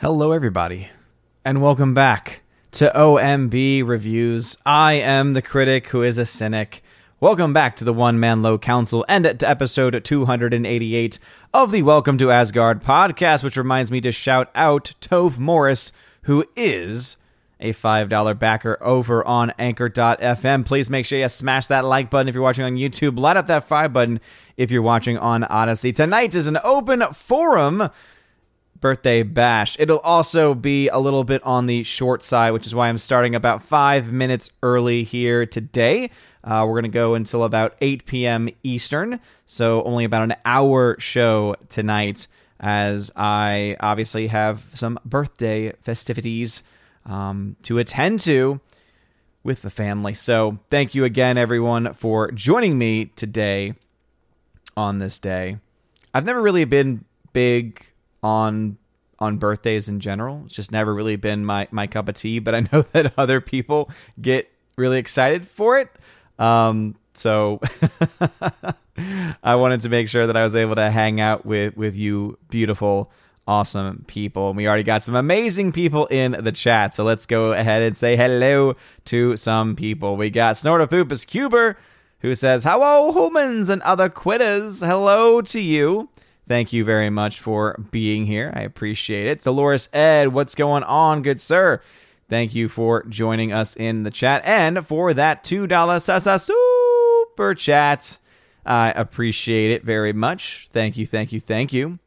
Hello, everybody, and welcome back to OMB Reviews. I am the critic who is a cynic. Welcome back to the One Man Low Council and to episode 288 of the Welcome to Asgard podcast, which reminds me to shout out Tove Morris, who is a $5 backer over on anchor.fm. Please make sure you smash that like button if you're watching on YouTube. Light up that five button if you're watching on Odysee. Tonight is an open forum birthday bash. It'll also be a little bit on the short side, which is why I'm starting about five minutes early here today. Uh, we're going to go until about 8 p.m. Eastern, so only about an hour show tonight, as I obviously have some birthday festivities um, to attend to with the family. So thank you again, everyone, for joining me today on this day. I've never really been big on on birthdays in general. It's just never really been my my cup of tea, but I know that other people get really excited for it. Um, so I wanted to make sure that I was able to hang out with with you beautiful awesome people. And we already got some amazing people in the chat. So let's go ahead and say hello to some people. We got Snortopoopus Cuber, who says, Hello, humans and other quitters. Hello to you. Thank you very much for being here. I appreciate it. Dolores Ed, what's going on, good sir? Thank you for joining us in the chat and for that $2 Sasa super chat. I appreciate it very much. Thank you, thank you, thank you.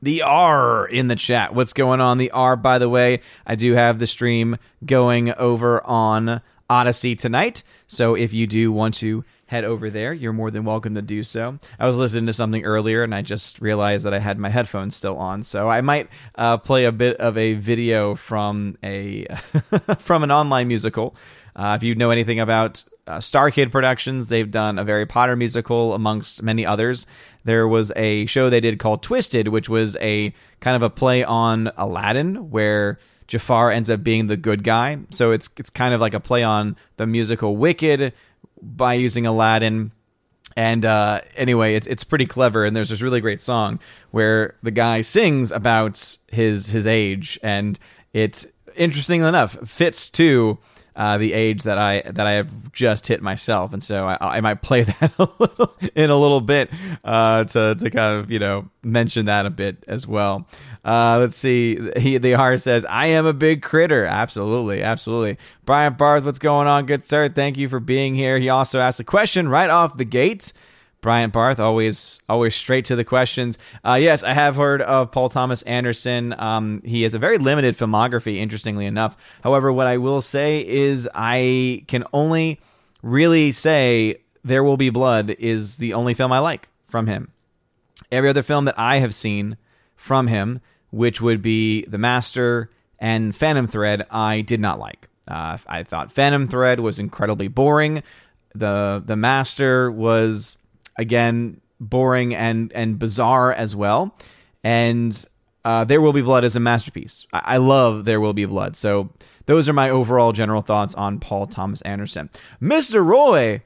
The R in the chat. What's going on? The R, by the way, I do have the stream going over on Odysee tonight. So if you do want to head over there, you're more than welcome to do so. I was listening to something earlier and I just realized that I had my headphones still on, so I might uh, play a bit of a video from a from an online musical. Uh, if you know anything about uh, StarKid Productions, they've done a Harry Potter musical amongst many others. There was a show they did called Twisted, which was a kind of a play on Aladdin, where Jafar ends up being the good guy. So it's it's kind of like a play on the musical Wicked by using Aladdin. And uh, anyway, it's it's pretty clever, and there's this really great song where the guy sings about his his age, and it's interesting enough fits to uh, the age that I that I have just hit myself, and so I, I might play that a little in a little bit uh, to to kind of you know mention that a bit as well. Uh, let's see. He the R says, "I am a big critter." Absolutely, absolutely. Brian Barth, what's going on, good sir? Thank you for being here. He also asked a question right off the gate. Brian Barth, always always straight to the questions. Uh, yes, I have heard of Paul Thomas Anderson. Um, he has a very limited filmography, interestingly enough. However, what I will say is I can only really say There Will Be Blood is the only film I like from him. Every other film that I have seen from him, which would be The Master and Phantom Thread, I did not like. Uh, I thought Phantom Thread was incredibly boring. The The Master was again boring and and bizarre as well. And uh, There Will Be Blood is a masterpiece. I-, I love There Will Be Blood. So those are my overall general thoughts on Paul Thomas Anderson. Mr. Roy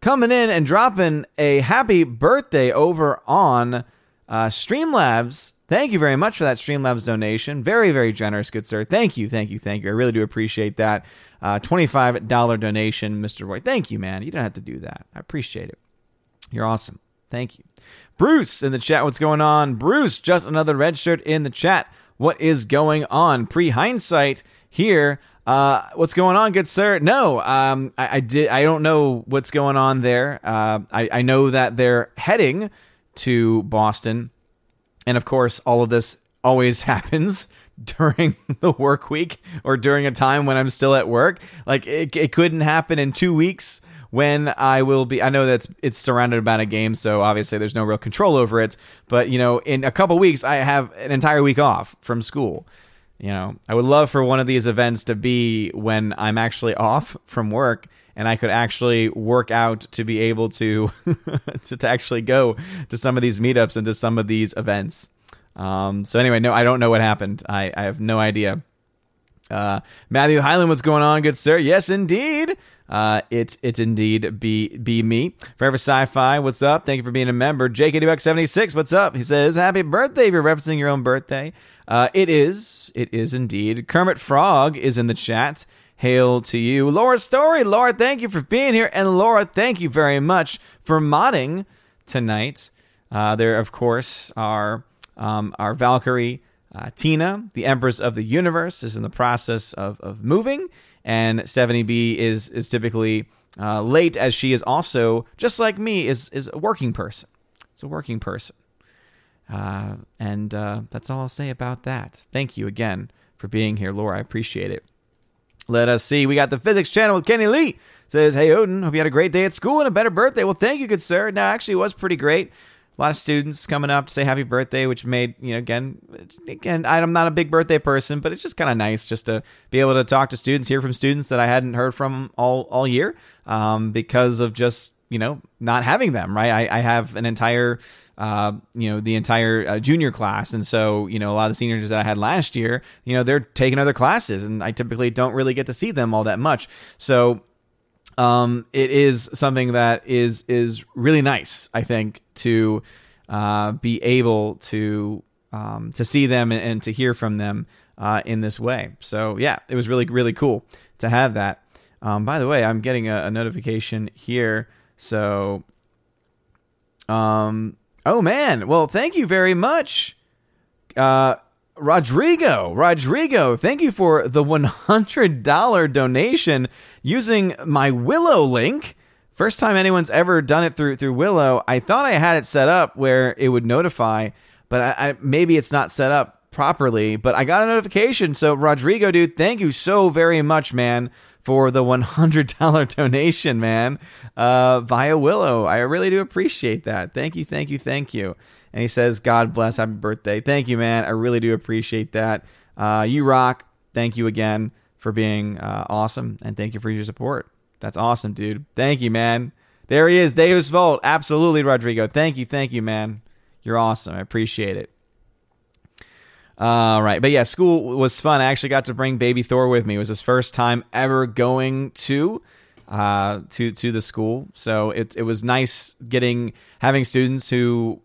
coming in and dropping a happy birthday over on uh, Streamlabs. Thank you very much for that Streamlabs donation. Very, very generous, good sir. Thank you, thank you, thank you. I really do appreciate that. Uh, $25 donation, Mr. Roy. Thank you, man. You don't have to do that. I appreciate it. You're awesome. Thank you. Bruce in the chat, what's going on? Bruce, just another red shirt in the chat. What is going on? Pre hindsight here. Uh, what's going on, good sir? No, um, I, I, did. I don't know what's going on there. Uh, I, I know that they're heading to Boston, and of course, all of this always happens during the work week or during a time when I'm still at work. Like it, it couldn't happen in two weeks when I will be. I know that it's surrounded about a game, so obviously there's no real control over it. But you know, in a couple weeks, I have an entire week off from school. You know, I would love for one of these events to be when I'm actually off from work and I could actually work out to be able to, to to actually go to some of these meetups and to some of these events. Um, so anyway, no, I don't know what happened. I, I have no idea. Uh, Matthew Highland, what's going on, good sir? Yes, indeed. Uh, it's it's indeed be be me. Forever Sci-Fi, what's up? Thank you for being a member. Jake Buck 76 what's up? He says, Happy birthday if you're referencing your own birthday. Uh, it is. It is indeed. Kermit Frog is in the chat. Hail to you. Laura Story. Laura, thank you for being here. And Laura, thank you very much for modding tonight. Uh, there, of course, are um, our Valkyrie uh, Tina, the Empress of the Universe, is in the process of, of moving, and 70B is is typically uh, late, as she is also just like me is is a working person. It's a working person, uh, and uh, that's all I'll say about that. Thank you again for being here, Laura. I appreciate it. Let us see. We got the physics channel with Kenny Lee. Says, Hey Odin, hope you had a great day at school and a better birthday. Well, thank you, good sir. No, actually, it was pretty great. A lot of students coming up to say happy birthday, which made, you know, again, again, I'm not a big birthday person, but it's just kind of nice just to be able to talk to students, hear from students that I hadn't heard from all, all year um, because of just, you know, not having them, right? I, I have an entire uh, you know, the entire uh, junior class. And so, you know, a lot of the seniors that I had last year, you know, they're taking other classes and I typically don't really get to see them all that much. So, um, it is something that is, is really nice, I think, to, uh, be able to, um, to see them and, and to hear from them, uh, in this way. So yeah, it was really, really cool to have that. Um, by the way, I'm getting a, a notification here. So, um, Oh man, well, thank you very much, uh, Rodrigo. Rodrigo, thank you for the one hundred dollar donation using my Willow link. First time anyone's ever done it through through Willow. I thought I had it set up where it would notify, but I, I, maybe it's not set up properly. But I got a notification. So Rodrigo, dude, thank you so very much, man, for the $100 donation, man, uh, via Willow. I really do appreciate that. Thank you, thank you, thank you. And he says, God bless, happy birthday. Thank you, man. I really do appreciate that. Uh, you rock. Thank you again for being uh, awesome. And thank you for your support. That's awesome, dude. Thank you, man. There he is, Davis Volt. Absolutely, Rodrigo. Thank you, thank you, man. You're awesome. I appreciate it. All right, but yeah, school was fun. I actually got to bring baby Thor with me. It was his first time ever going to uh, to to the school, so it it was nice getting having students who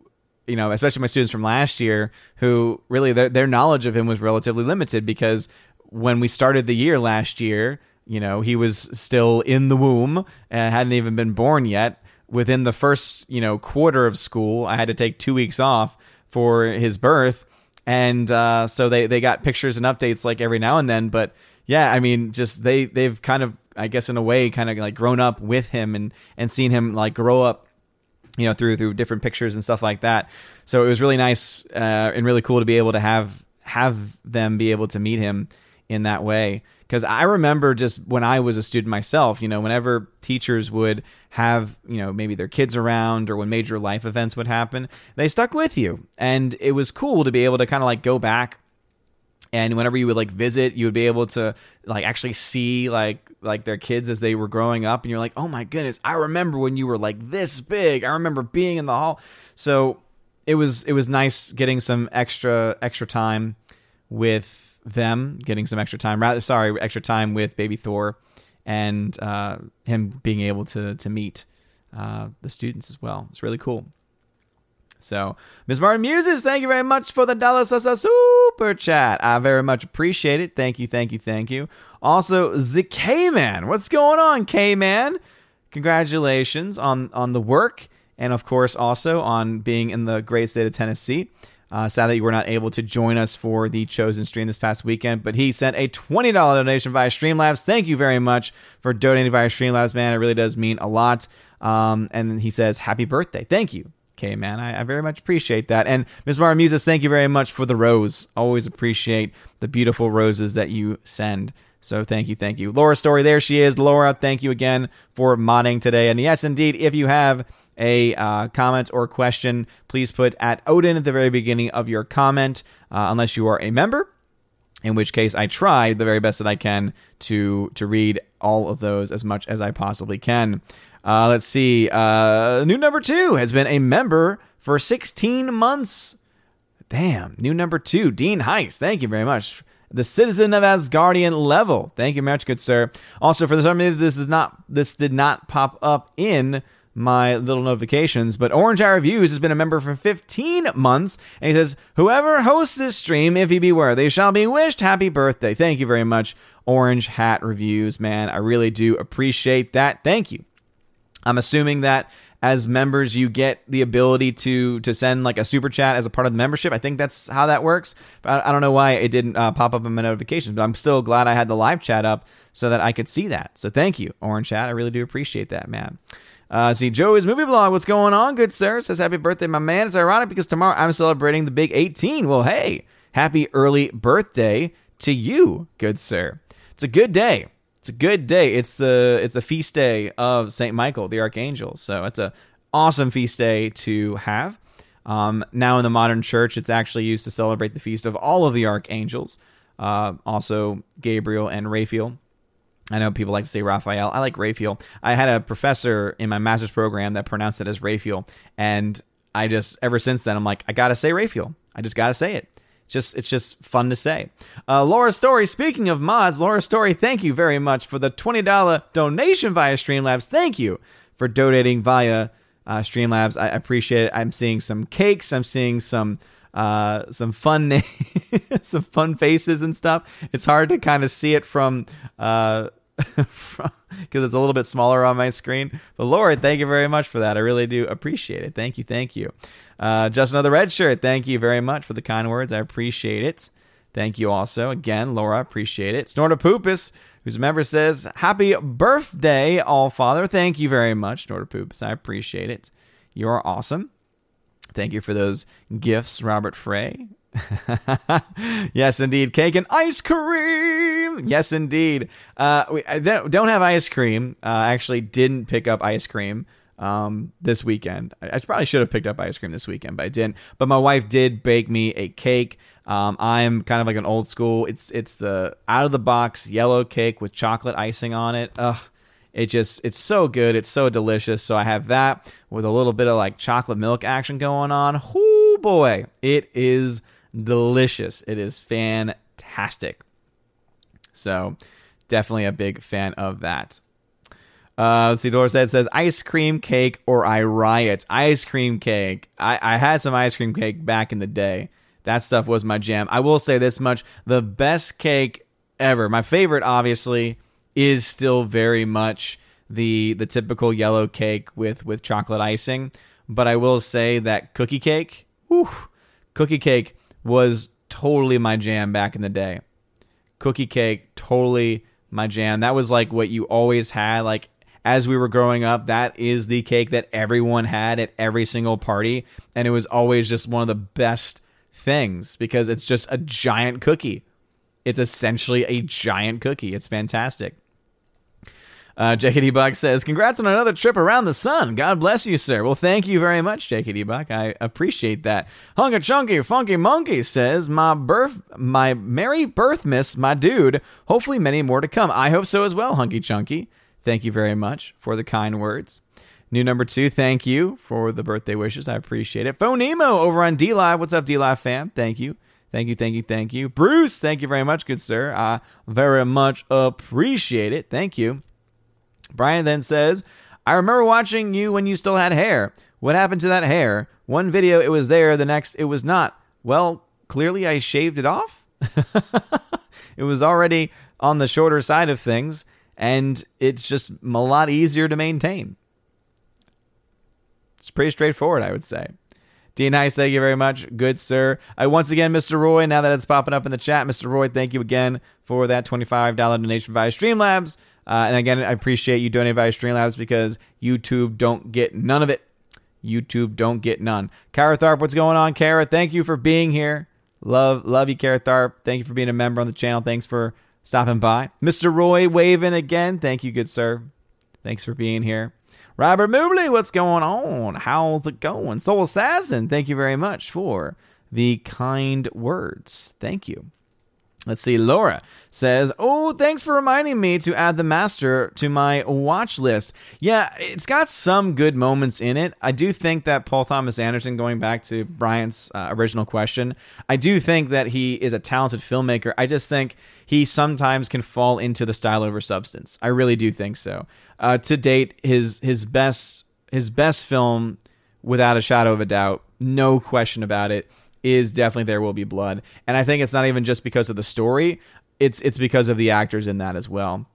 you know, especially my students from last year, who really their, their knowledge of him was relatively limited because when we started the year last year, you know, he was still in the womb and hadn't even been born yet. Within the first, you know, quarter of school, I had to take two weeks off for his birth and uh, so they they got pictures and updates like every now and then. But yeah, I mean, just they they've kind of I guess in a way kind of like grown up with him and and seen him like grow up you know through through different pictures and stuff like that so it was really nice uh, and really cool to be able to have have them be able to meet him in that way because I remember just when I was a student myself, you know, whenever teachers would have, you know, maybe their kids around or when major life events would happen, they stuck with you. And it was cool to be able to kind of like go back and whenever you would like visit you would be able to like actually see like like their kids as they were growing up and you're like oh my goodness i remember when you were like this big i remember being in the hall so it was it was nice getting some extra extra time with them getting some extra time. Rather, sorry, extra time with Baby Thor, and uh, him being able to to meet uh, the students as well. It's really cool. So, Ms. Martin Muses, thank you very much for the dollar super chat. I very much appreciate it. Thank you, thank you, thank you. Also, the K Man, what's going on, K Man? Congratulations on on the work, and of course, also on being in the great state of Tennessee. Uh, sad that you were not able to join us for the chosen stream this past weekend, but he sent a $20 donation via Streamlabs. Thank you very much for donating via Streamlabs, man. It really does mean a lot. Um, and he says, Happy birthday. Thank you. Okay, man, I, I very much appreciate that. And Ms. Mara Muses, thank you very much for the rose. Always appreciate the beautiful roses that you send. So thank you, thank you. Laura Story, there she is. Laura, thank you again for modding today. And yes, indeed, if you have a uh, comment or question, please put at Odin at the very beginning of your comment, uh, unless you are a member. In which case, I try the very best that I can to to read all of those as much as I possibly can. Uh, let's see. Uh, new number two has been a member for 16 months. Damn, new number two, Dean Heiss. Thank you very much. the citizen of Asgardian level. Thank you very much, good sir. Also, for some reason, this is not this did not pop up in my little notifications, but Orange Eye Reviews has been a member for 15 months, and he says, Whoever hosts this stream, if he beware, they shall be wished happy birthday. Thank you very much, Orange Hat Reviews, man. I really do appreciate that. Thank you. I'm assuming that as members you get the ability to to send like a super chat as a part of the membership i think that's how that works but i, I don't know why it didn't uh, pop up in my notifications but i'm still glad i had the live chat up so that i could see that so thank you orange chat i really do appreciate that man uh, see joey's movie blog what's going on good sir says happy birthday my man it's ironic because tomorrow i'm celebrating the big 18 well hey happy early birthday to you good sir it's a good day it's a good day. It's the it's the feast day of Saint Michael, the archangel. So it's a awesome feast day to have. Um, now in the modern church, it's actually used to celebrate the feast of all of the archangels, uh, also Gabriel and Raphael. I know people like to say Raphael. I like Raphael. I had a professor in my master's program that pronounced it as Raphael, and I just ever since then I'm like I gotta say Raphael. I just gotta say it just it's just fun to say. Uh, Laura Story, speaking of mods, Laura Story, thank you very much for the twenty dollar donation via Streamlabs. Thank you for donating via uh, Streamlabs. I appreciate it. I'm seeing some cakes. I'm seeing some uh, some fun some fun faces and stuff. It's hard to kind of see it from uh, because it's a little bit smaller on my screen. But Lord, thank you very much for that. I really do appreciate it. Thank you, thank you. Uh, just another red shirt. Thank you very much for the kind words. I appreciate it. Thank you also. Again, Laura, appreciate it. Snortapoopus, who's a member, says, Happy birthday, All Father. Thank you very much, Snortapoopus. I appreciate it. You're awesome. Thank you for those gifts, Robert Frey. yes, indeed. Cake and ice cream. Yes, indeed. Uh, we don't have ice cream. Uh, I actually didn't pick up ice cream um, this weekend. I, I, probably should have picked up ice cream this weekend, but I didn't. But my wife did bake me a cake. Um, I'm kind of like an old school. It's it's the out of the box yellow cake with chocolate icing on it. Ugh, it just it's so good. It's so delicious. So I have that with a little bit of like chocolate milk action going on. Whoo boy, it is delicious. It is fantastic. So definitely a big fan of that. Uh, let's see. Dorset says ice cream cake or I riot. Ice cream cake. I, I had some ice cream cake back in the day. That stuff was my jam. I will say this much: the best cake ever. My favorite, obviously, is still very much the the typical yellow cake with with chocolate icing. But I will say that cookie cake, whew, cookie cake was totally my jam back in the day. Cookie cake, totally my jam. That was like what you always had. Like as we were growing up, that is the cake that everyone had at every single party. And it was always just one of the best things because it's just a giant cookie. It's essentially a giant cookie. It's fantastic. Uh, JKD Buck says, Congrats on another trip around the sun. God bless you, sir. Well, thank you very much, JKD Buck. I appreciate that. Hunka Chunky Funky Monkey says, My birth, my merry birth miss, my dude. Hopefully, many more to come. I hope so as well, Hunky Chunky. Thank you very much for the kind words. New number two, thank you for the birthday wishes. I appreciate it. Phonemo over on DLive. What's up, DLive fam? Thank you. Thank you, thank you, thank you. Bruce, thank you very much, good sir. I very much appreciate it. Thank you. Brian then says, I remember watching you when you still had hair. What happened to that hair? One video it was there, the next it was not. Well, clearly I shaved it off. it was already on the shorter side of things and it's just a lot easier to maintain. It's pretty straightforward, I would say. D Nice, thank you very much. Good, sir. I once again, Mr. Roy, now that it's popping up in the chat, Mr. Roy, thank you again for that $25 donation via Streamlabs. Uh, and again, I appreciate you donating via Streamlabs because YouTube don't get none of it. YouTube don't get none. Kara Tharp, what's going on, Kara? Thank you for being here. Love, love you, Kara Tharp. Thank you for being a member on the channel. Thanks for stopping by. Mr. Roy waving again. Thank you, good sir. Thanks for being here. Robert Mobley, what's going on? How's it going? Soul Assassin, thank you very much for the kind words. Thank you. Let's see. Laura says, "Oh, thanks for reminding me to add the master to my watch list." Yeah, it's got some good moments in it. I do think that Paul Thomas Anderson, going back to Brian's uh, original question, I do think that he is a talented filmmaker. I just think he sometimes can fall into the style over substance. I really do think so. Uh, to date, his his best his best film, without a shadow of a doubt, no question about it is definitely There Will Be Blood. And I think it's not even just because of the story, it's it's because of the actors in that as well.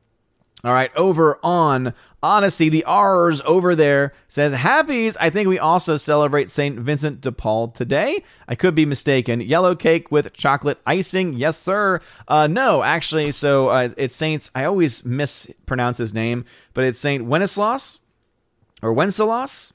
All right, over on Odysee, the R's over there says, Happies, I think we also celebrate St. Vincent de Paul today. I could be mistaken. Yellow cake with chocolate icing. Yes, sir. Uh, no, actually, so uh, it's Saints, I always mispronounce his name, but it's St. Wenceslaus or Wenceslaus,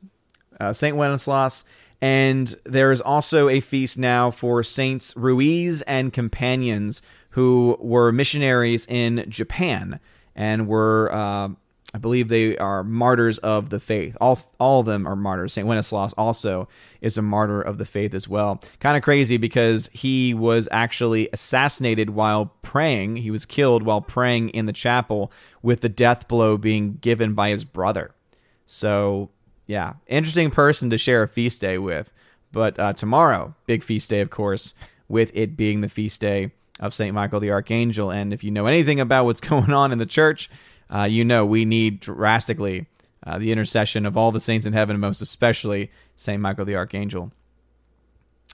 uh, St. Wenceslaus. And there is also a feast now for Saints Ruiz and companions who were missionaries in Japan and were, uh, I believe, they are martyrs of the faith. All all of them are martyrs. Saint Wenceslaus also is a martyr of the faith as well. Kind of crazy because he was actually assassinated while praying. He was killed while praying in the chapel, with the death blow being given by his brother. So yeah, interesting person to share a feast day with. But uh, tomorrow, big feast day, of course, with it being the feast day of St. Michael the Archangel. And if you know anything about what's going on in the church, uh, you know we need drastically uh, the intercession of all the saints in heaven, most especially St. Michael the Archangel.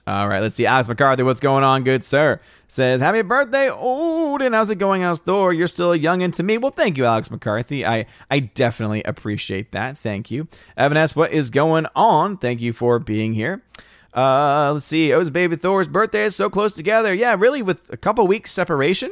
All right, let's see. Alex McCarthy, what's going on, good sir? Says, Happy birthday, Odin. How's it going, outdoor? You're still a youngin' to me. Well, thank you, Alex McCarthy. I, I definitely appreciate that. Thank you. Evan S., what is going on? Thank you for being here. Uh, let's see. O's baby Thor's birthday is so close together. Yeah, really, with a couple weeks separation,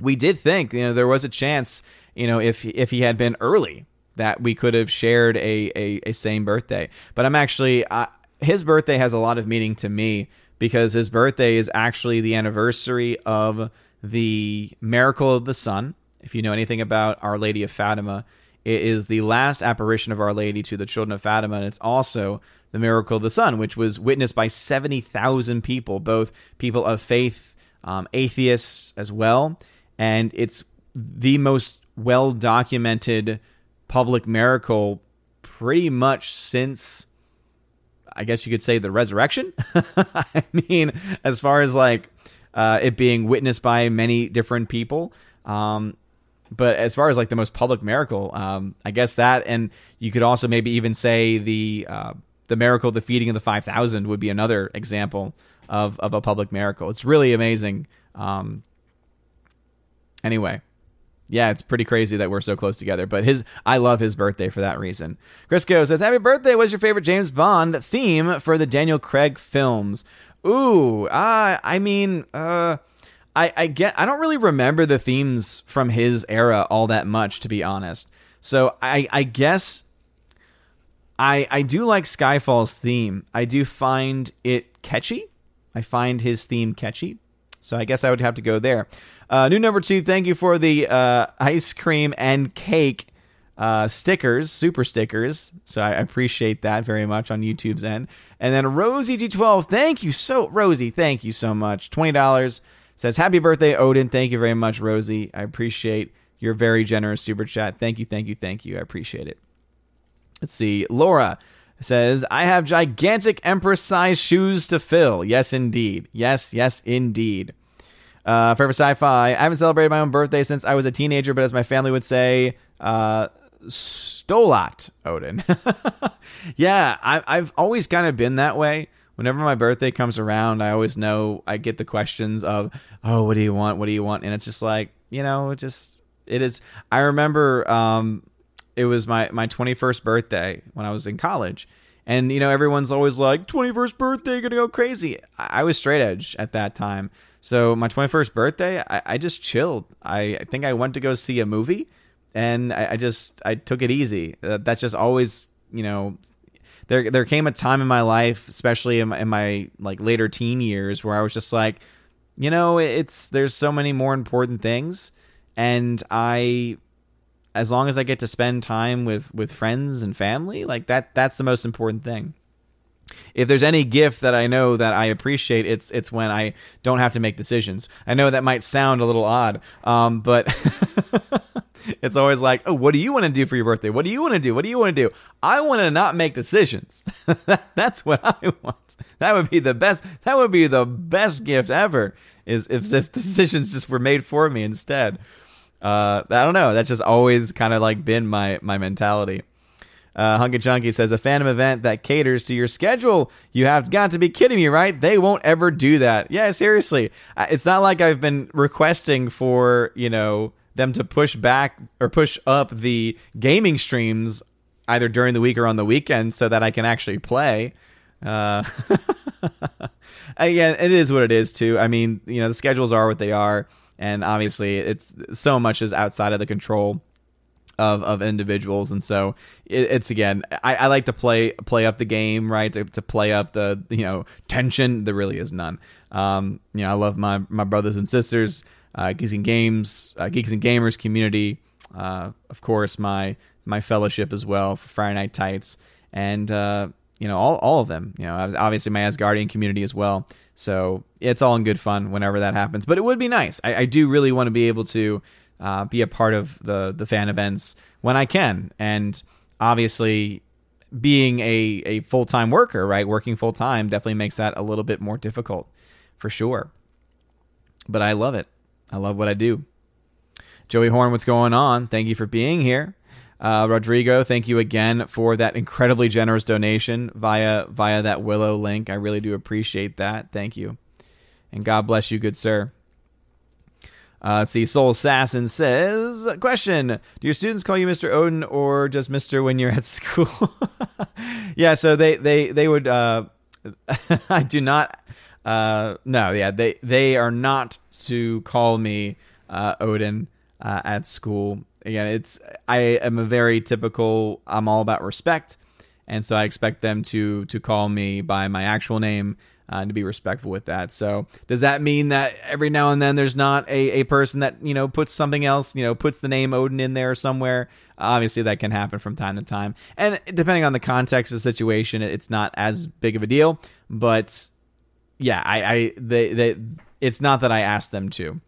we did think, you know, there was a chance, you know, if, if he had been early, that we could have shared a, a, a same birthday. But I'm actually, I, his birthday has a lot of meaning to me because his birthday is actually the anniversary of the miracle of the sun. If you know anything about Our Lady of Fatima, it is the last apparition of Our Lady to the children of Fatima, and it's also the miracle of the sun, which was witnessed by 70,000 people, both people of faith, um, atheists as well. And it's the most well documented public miracle pretty much since I guess you could say the resurrection. I mean, as far as like uh, it being witnessed by many different people. Um, but as far as like the most public miracle, um, I guess that, and you could also maybe even say the uh, the miracle, the feeding of the five thousand, would be another example of of a public miracle. It's really amazing. Um, anyway, yeah, it's pretty crazy that we're so close together. But his, I love his birthday for that reason. Crisco says, "Happy birthday! What's your favorite James Bond theme for the Daniel Craig films?" Ooh, uh, I mean, uh, I, I get, I don't really remember the themes from his era all that much, to be honest. So I, I guess, I, I do like Skyfall's theme. I do find it catchy. I find his theme catchy. So I guess I would have to go there. Uh, new number two, thank you for the uh, ice cream and cake uh, stickers, super stickers. So I appreciate that very much on YouTube's end. And then Rosie G12, thank you so, Rosie, thank you so much. $20 says, Happy birthday, Odin. Thank you very much, Rosie. I appreciate your very generous super chat. Thank you, thank you, thank you. I appreciate it. Let's see. Laura says, I have gigantic Empress size shoes to fill. Yes, indeed. Yes, yes, indeed. Uh, Forever Sci-Fi. I haven't celebrated my own birthday since I was a teenager, but as my family would say, uh, Stolat Odin. yeah, I, I've always kind of been that way. Whenever my birthday comes around, I always know I get the questions of, "Oh, what do you want? What do you want?" And it's just like, you know, it just it is. I remember um, it was my my 21st birthday when I was in college, and you know, everyone's always like, "21st birthday, gonna go crazy." I, I was straight edge at that time so my 21st birthday, I, I just chilled. I, I, think I went to go see a movie, and I, I just I took it easy. Uh, that's just always you know. There, there came a time in my life, especially in my, in my like later teen years, where I was just like, you know, it's there's so many more important things, and I, as long as I get to spend time with with friends and family, like that, that's the most important thing. if there's any gift that I know that I appreciate, it's it's when I don't have to make decisions. I know that might sound a little odd, um, but it's always like, oh, what do you want to do for your birthday? What do you want to do? What do you want to do? I want to not make decisions. That's what I want. That would be the best. That would be the best gift ever. Is if, if decisions just were made for me instead. Uh, I don't know. That's just always kind of like been my my mentality. Uh, Hunky Chunky says a Phantom event that caters to your schedule. You have got to be kidding me, right? They won't ever do that. Yeah, seriously. It's not like I've been requesting for you know them to push back or push up the gaming streams either during the week or on the weekend so that I can actually play. Uh, again, it is what it is too. I mean, you know, the schedules are what they are, and obviously, it's so much is outside of the control of, of individuals, and so it, it's again, I, I, like to play play up the game, right? To, to play up the you know tension. There really is none. Um, you know, I love my my brothers and sisters, uh, Geeks and Games, uh, Geeks and Gamers community. Uh, of course, my my fellowship as well for Friday Night Tights, and uh, you know all all of them. You know, obviously my Asgardian community as well. So it's all in good fun whenever that happens. But it would be nice. I, I do really want to be able to uh, be a part of the the fan events when I can, and obviously being a, a full time worker, right, working full time definitely makes that a little bit more difficult, for sure. But I love it. I love what I do. Joey Horn, what's going on? Thank you for being here. Uh, Rodrigo, thank you again for that incredibly generous donation via via that Willow link. I really do appreciate that. Thank you, and God bless you, good sir. Uh, see. Soul Assassin says, question: Do your students call you Mr. Odin or just Mister when you're at school? yeah, so they they they would. Uh, I do not. Uh, no, yeah, they they are not to call me uh, Odin uh, at school again, it's I am a very typical. I'm all about respect, and so I expect them to to call me by my actual name. Uh, to be respectful with that. So, does that mean that every now and then there's not a, a person that, you know, puts something else, you know, puts the name Odin in there somewhere? Obviously, that can happen from time to time. And depending on the context of the situation, it's not as big of a deal. But yeah, I, I they, they, it's not that I ask them to.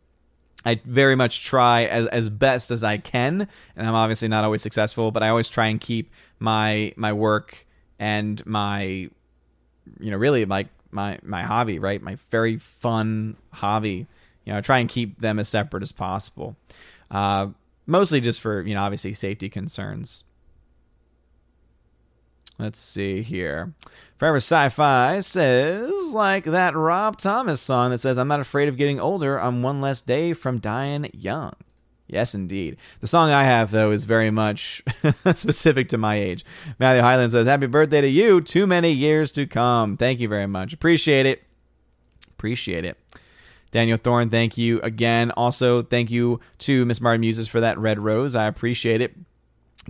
I very much try as as best as I can, and I'm obviously not always successful, but I always try and keep my my work and my you know really like my my hobby, right? My very fun hobby. You know, I try and keep them as separate as possible. Uh, mostly just for you know obviously safety concerns. Let's see here. Forever Sci-Fi says like that Rob Thomas song that says, "I'm not afraid of getting older. I'm one less day from dying young." Yes, indeed. The song I have though is very much specific to my age. Matthew Highland says, "Happy birthday to you. Too many years to come." Thank you very much. Appreciate it. Appreciate it. Daniel Thorne, thank you again. Also, thank you to Miss Martin Muses for that red rose. I appreciate it.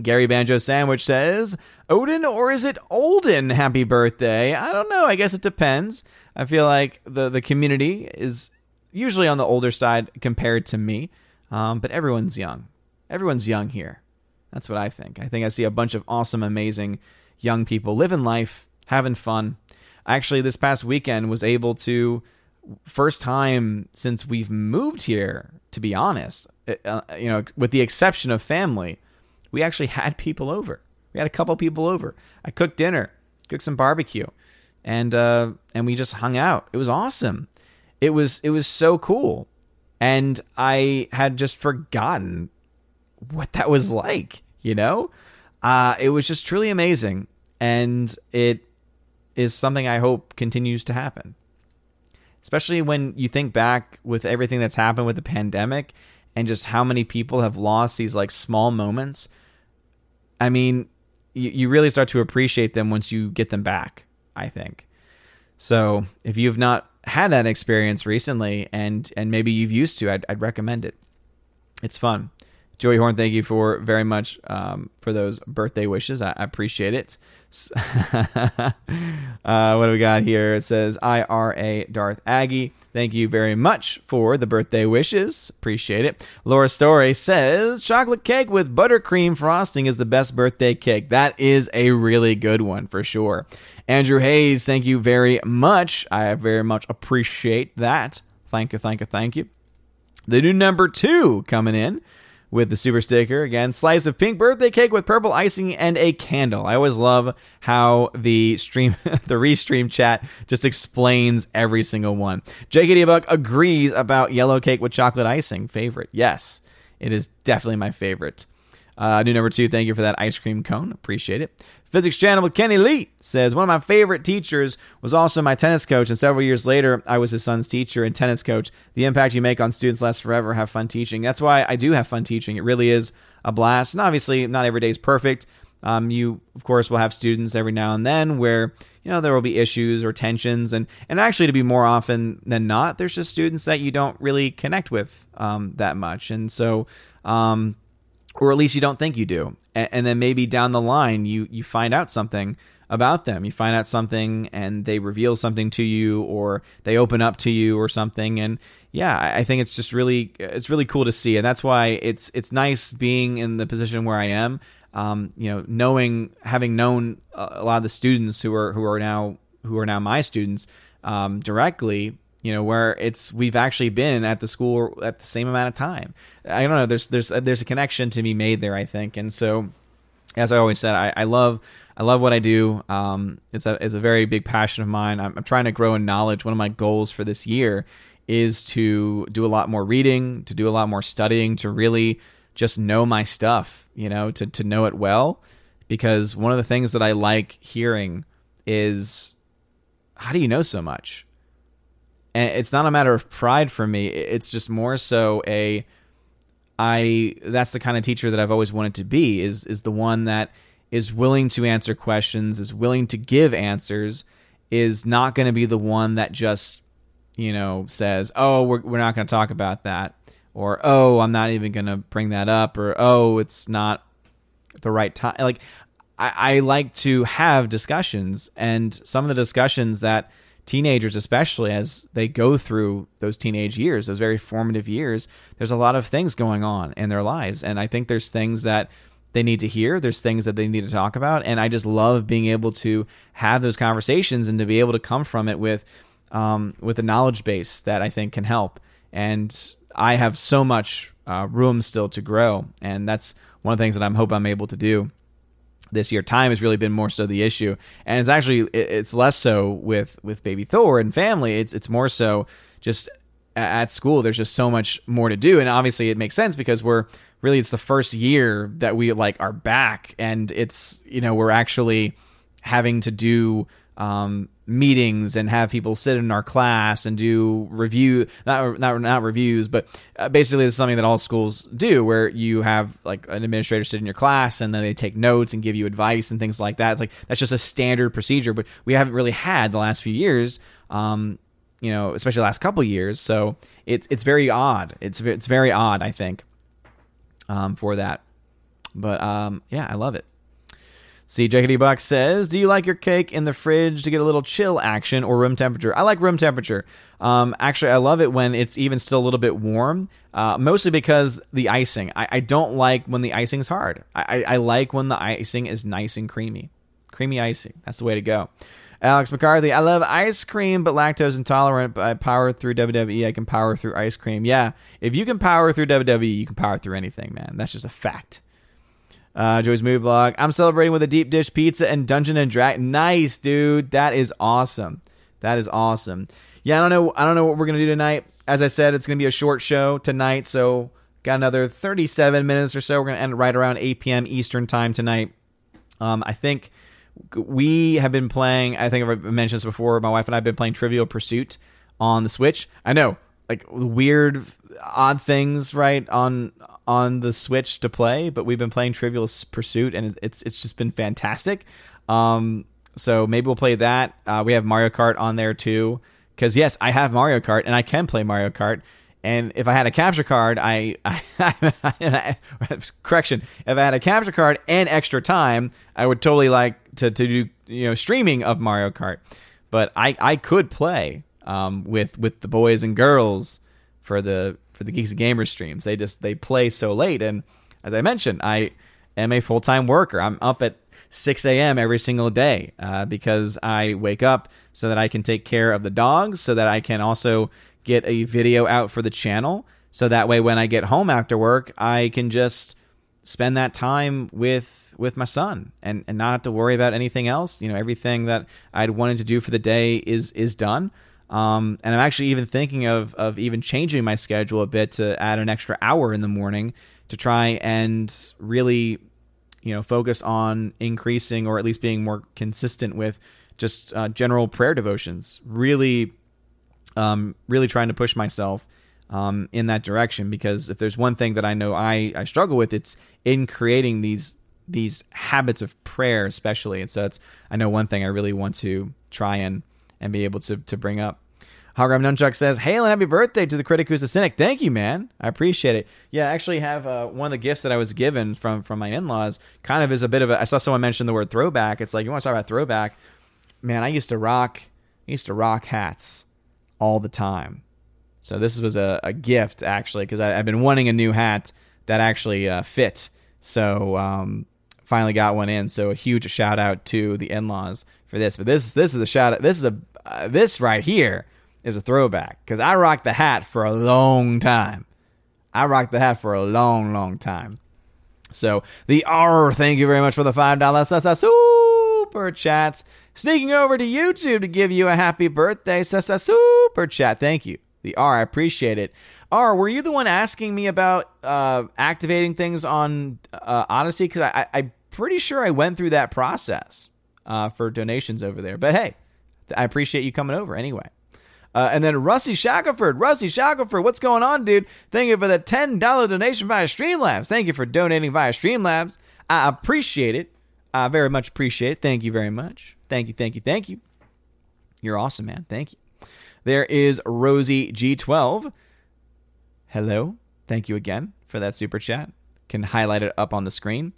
Gary Banjo Sandwich says, Odin or is it Olden? Happy birthday. I don't know. I guess it depends. I feel like the, the community is usually on the older side compared to me, um, but everyone's young. Everyone's young here. That's what I think. I think I see a bunch of awesome, amazing young people living life, having fun. Actually, this past weekend was able to, first time since we've moved here, to be honest, uh, you know, with the exception of family we actually had people over. We had a couple people over. I cooked dinner, cooked some barbecue, and uh, and we just hung out. It was awesome. It was it was so cool, and I had just forgotten what that was like. You know, uh, it was just truly amazing, and it is something I hope continues to happen. Especially when you think back with everything that's happened with the pandemic and just how many people have lost these like small moments I mean, you, you really start to appreciate them once you get them back, I think. So if you've not had that experience recently and and maybe you've used to, I'd, I'd recommend it. It's fun. Joey Horn, thank you for very much um, for those birthday wishes. I, I appreciate it. uh, what do we got here? It says IRA Darth Aggie. Thank you very much for the birthday wishes. Appreciate it. Laura Story says chocolate cake with buttercream frosting is the best birthday cake. That is a really good one for sure. Andrew Hayes, thank you very much. I very much appreciate that. Thank you, thank you, thank you. The new number two coming in with the super sticker. Again, slice of pink birthday cake with purple icing and a candle. I always love how the stream, the restream chat just explains every single one. JKD Buck agrees about yellow cake with chocolate icing. Favorite. Yes, it is definitely my favorite. Uh, new number two, thank you for that ice cream cone. Appreciate it. Physics Channel with Kenny Lee says one of my favorite teachers was also my tennis coach, and several years later, I was his son's teacher and tennis coach. The impact you make on students lasts forever. Have fun teaching. That's why I do have fun teaching. It really is a blast. And obviously, not every day is perfect. Um, you, of course, will have students every now and then where you know there will be issues or tensions, and and actually, to be more often than not, there's just students that you don't really connect with um, that much, and so. Um, or at least you don't think you do and, then maybe down the line you you find out something about them. You find out something and they reveal something to you or they open up to you or something and yeah, I think it's just really it's really cool to see and that's why it's it's nice being in the position where I am. Um, you know, knowing having known a lot of the students who are who are now who are now my students um, directly, you know, where it's we've actually been at the school at the same amount of time. I don't know. There's there's there's a connection to be made there, I think, and so as I always said, I, I love I love what I do. Um, it's a it's a very big passion of mine. I'm, I'm trying to grow in knowledge. One of my goals for this year is to do a lot more reading, to do a lot more studying, to really just know my stuff. You know, to to know it well, because one of the things that I like hearing is how do you know so much? And it's not a matter of pride for me. It's just more so a i that's the kind of teacher that i've always wanted to be is is the one that is willing to answer questions is willing to give answers is not going to be the one that just you know says oh we're, we're not going to talk about that or oh i'm not even going to bring that up or oh it's not the right time like I, I like to have discussions and some of the discussions that teenagers especially as they go through those teenage years those very formative years there's a lot of things going on in their lives. And i think there's things that they need to hear. There's things that they need to talk about. And i just love being able to have those conversations and to be able to come from it with um, with a knowledge base that i think can help. And i have so much uh, room still to grow. And that's one of the things that i'm hope i'm able to do this year. Time has really been more so the issue, and it's actually it's less so with with baby Thor and family. It's it's more so just at school. There's just so much more to do, and obviously it makes sense because we're really it's the first year that we like are back, and it's you know we're actually having to do um, meetings and have people sit in our class and do review not not not reviews but uh, basically it's something that all schools do where you have like an administrator sit in your class and then they take notes and give you advice and things like that. It's like that's just a standard procedure but we haven't really had the last few years um you know especially the last couple years. So it's it's very odd. It's it's very odd i think um for that. But um yeah i love it See, Jackety Buck says, "Do you like your cake in the fridge to get a little chill action or room temperature?" I like room temperature. Um, actually, I love it when it's even still a little bit warm. Uh, mostly because the icing. I, I, don't like when the icing is hard. I, I like when the icing is nice and creamy, creamy icing. That's the way to go. Alex McCarthy, I love ice cream, but lactose intolerant. But I power through WWE. I can power through ice cream. Yeah, if you can power through WWE, you can power through anything, man. That's just a fact. Uh, Joey's movie blog. I'm celebrating with a deep dish pizza and Dungeon and Dragon. Nice, dude. That is awesome. That is awesome. Yeah, I don't know. I don't know what we're gonna do tonight. As I said, it's gonna be a short show tonight, so got another 37 minutes or so. We're gonna end right around 8 p.m. Eastern time tonight. Um, I think we have been playing. I think I've mentioned this before. My wife and I have been playing Trivial Pursuit on the Switch. I know, like weird, odd things, right on on the Switch to play, but we've been playing Trivial Pursuit, and it's it's just been fantastic. Um, so maybe we'll play that. Uh, we have Mario Kart on there too, because yes, I have Mario Kart, and I can play Mario Kart. And if I had a capture card, I, I, I, correction, if I had a capture card and extra time, I would totally like to, to do you know streaming of Mario Kart. But I, I could play um, with with the boys and girls for the for the Geeks and Gamers streams. They just they play so late, and as I mentioned, I am a full time worker. I'm up at 6 a.m. every single day uh, because I wake up so that I can take care of the dogs, so that I can also get a video out for the channel. So that way, when I get home after work, I can just spend that time with with my son and, and not have to worry about anything else. You know, everything that I'd wanted to do for the day is is done. Um, and I'm actually even thinking of of even changing my schedule a bit to add an extra hour in the morning to try and really, you know, focus on increasing or at least being more consistent with just uh, general prayer devotions. Really, um, really trying to push myself um, in that direction because if there's one thing that I know I, I struggle with, it's in creating these these habits of prayer, especially. And so that's I know one thing I really want to try and and be able to to bring up. Hologram Nunchuck says, Hail and happy birthday to the critic who's a cynic. Thank you, man. I appreciate it. Yeah, I actually have uh, one of the gifts that I was given from from my in laws kind of is a bit of a. I saw someone mention the word throwback. It's like, you want to talk about throwback? Man, I used to rock, I used to rock hats all the time. So this was a, a gift, actually, because I've been wanting a new hat that actually uh, fit. So um, finally got one in. So a huge shout out to the in laws for this. But this this is a shout out. This is a uh, this right here is a throwback because I rocked the hat for a long time. I rocked the hat for a long, long time. So the R, thank you very much for the five dollars super chats. Sneaking over to YouTube to give you a happy birthday, super chat. Thank you, the R. I appreciate it. R, were you the one asking me about uh, activating things on uh, Odysee? Because I, I, am pretty sure I went through that process uh, for donations over there. But hey, I appreciate you coming over anyway. Uh, and then Rusty Shackelford. Rusty Shackelford, what's going on, dude? Thank you for the $10 donation via Streamlabs. Thank you for donating via Streamlabs. I appreciate it. I very much appreciate it. Thank you very much. Thank you, thank you, thank you. You're awesome, man. Thank you. There is Rosie G12. Hello. Thank you again for that super chat. Can highlight it up on the screen.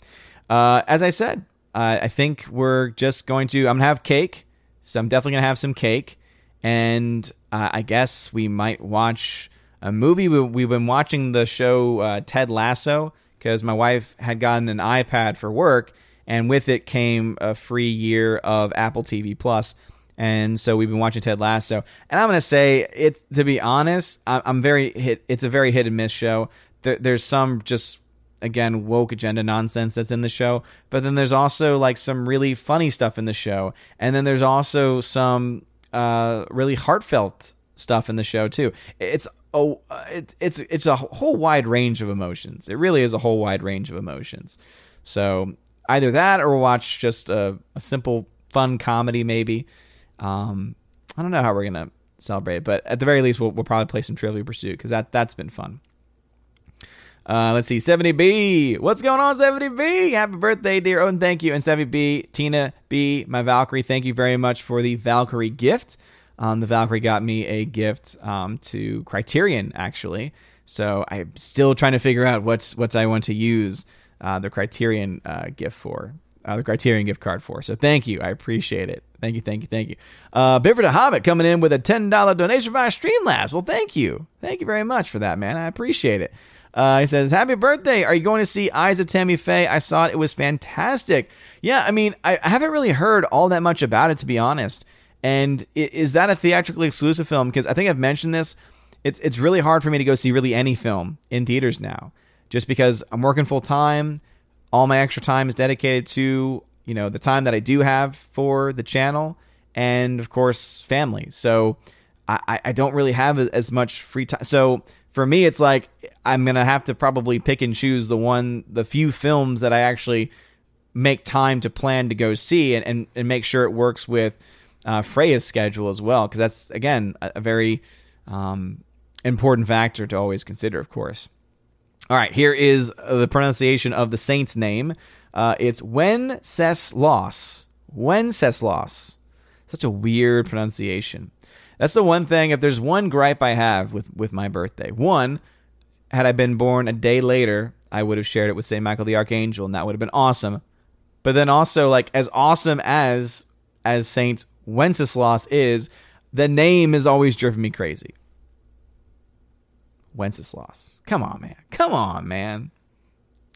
Uh, as I said, uh, I think we're just going to. I'm gonna have cake, so I'm definitely gonna have some cake and uh, I guess we might watch a movie. We, have been watching the show uh, Ted Lasso because my wife had gotten an iPad for work, and with it came a free year of Apple TV Plus. And so we've been watching Ted Lasso, and I'm gonna say it. To be honest, I'm very hit. It's a very hit and miss show. There, there's some just again woke agenda nonsense that's in the show but then there's also like some really funny stuff in the show and then there's also some uh, really heartfelt stuff in the show too. It's oh, it, it's it's a whole wide range of emotions. It really is a whole wide range of emotions. So either that or watch just a, a simple fun comedy maybe. Um, I don't know how we're gonna celebrate, but at the very least we'll, we'll probably play some Trivial Pursuit because that that's been fun. Uh, let's see, 70B. What's going on, 70B? Happy birthday, dear Odin. Thank you. And 70B, Tina B, my Valkyrie, thank you very much for the Valkyrie gift. Um, the Valkyrie got me a gift um, to Criterion, actually. So I'm still trying to figure out what's what I want to use uh, the Criterion uh, gift for, uh, the Criterion gift card for. So thank you. I appreciate it. Thank you, thank you, thank you. Uh, Bifford Hobbit coming in with a $10 donation via Streamlabs. Well, thank you. Thank you very much for that, man. I appreciate it. Uh, he says, "Happy birthday! Are you going to see Eyes of Tammy Faye? I saw it; it was fantastic. Yeah, I mean, I, I haven't really heard all that much about it to be honest. And is that a theatrically exclusive film? Because I think I've mentioned this. It's it's really hard for me to go see really any film in theaters now, just because I'm working full time. All my extra time is dedicated to you know the time that I do have for the channel, and of course family. So I, I don't really have as much free time. So for me, it's like I'm gonna have to probably pick and choose the one, the few films that I actually make time to plan to go see, and and, and make sure it works with uh, Freya's schedule as well, because that's again a, a very um, important factor to always consider, of course. All right, here is the pronunciation of the saint's name. Uh, it's Wenceslas. Wenceslas. Such a weird pronunciation. That's the one thing. If there's one gripe I have with with my birthday, one, had I been born a day later, I would have shared it with Saint Michael the Archangel, and that would have been awesome. But then also, like as awesome as as Saint Wenceslas is, the name has always driven me crazy. Wenceslas. Come on, man. Come on, man.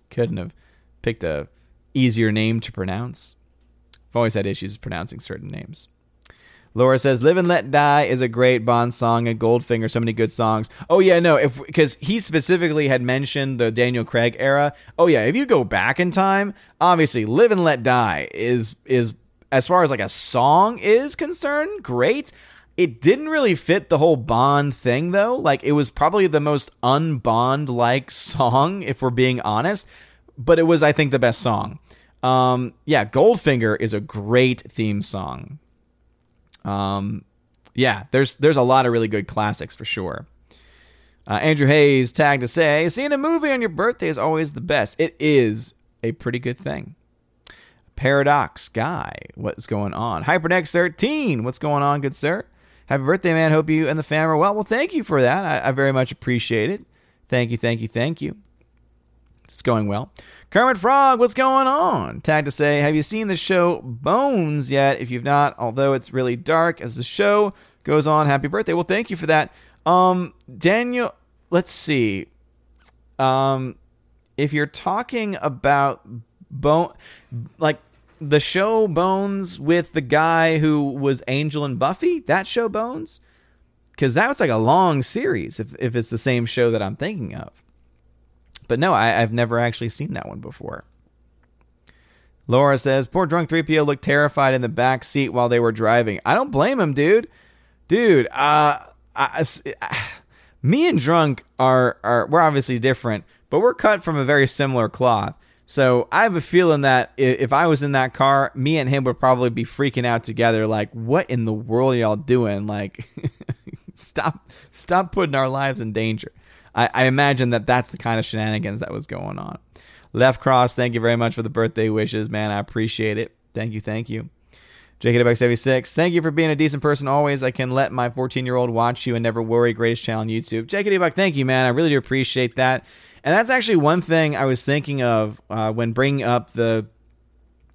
Couldn't have picked a easier name to pronounce. I've always had issues pronouncing certain names. Laura says, "Live and Let Die" is a great Bond song, and Goldfinger, so many good songs. Oh yeah, no, if because he specifically had mentioned the Daniel Craig era. Oh yeah, if you go back in time, obviously, "Live and Let Die" is is as far as like a song is concerned, great. It didn't really fit the whole Bond thing though. Like it was probably the most un-Bond like song, if we're being honest. But it was, I think, the best song. Um, yeah, Goldfinger is a great theme song. Um, yeah, there's there's a lot of really good classics for sure. Uh, Andrew Hayes tagged to say, seeing a movie on your birthday is always the best. It is a pretty good thing. Paradox guy, what's going on? Hypernex 13, what's going on, good sir? Happy birthday, man. Hope you and the fam are well. Well, thank you for that. I, I very much appreciate it. Thank you, thank you, thank you. It's going well. Kermit Frog, what's going on? Tag to say, have you seen the show Bones yet? If you've not, although it's really dark as the show goes on, happy birthday. Well, thank you for that. Um, Daniel, let's see. Um, if you're talking about bone, like the show Bones with the guy who was Angel and Buffy, that show Bones, because that was like a long series. If if it's the same show that I'm thinking of. But no, I, I've never actually seen that one before. Laura says, Poor drunk 3PO looked terrified in the back seat while they were driving. I don't blame him, dude. Dude, uh, I, I, me and drunk are, are, we're obviously different, but we're cut from a very similar cloth. So I have a feeling that if I was in that car, me and him would probably be freaking out together. Like, what in the world y'all doing? Like, stop, stop putting our lives in danger. I, I imagine that that's the kind of shenanigans that was going on. Left Cross, thank you very much for the birthday wishes, man. I appreciate it. Thank you, thank you. JKDBuck76, thank you for being a decent person always. I can let my 14 year old watch you and never worry. Greatest channel on YouTube. JKDBuck, thank you, man. I really do appreciate that. And that's actually one thing I was thinking of uh, when bringing up the,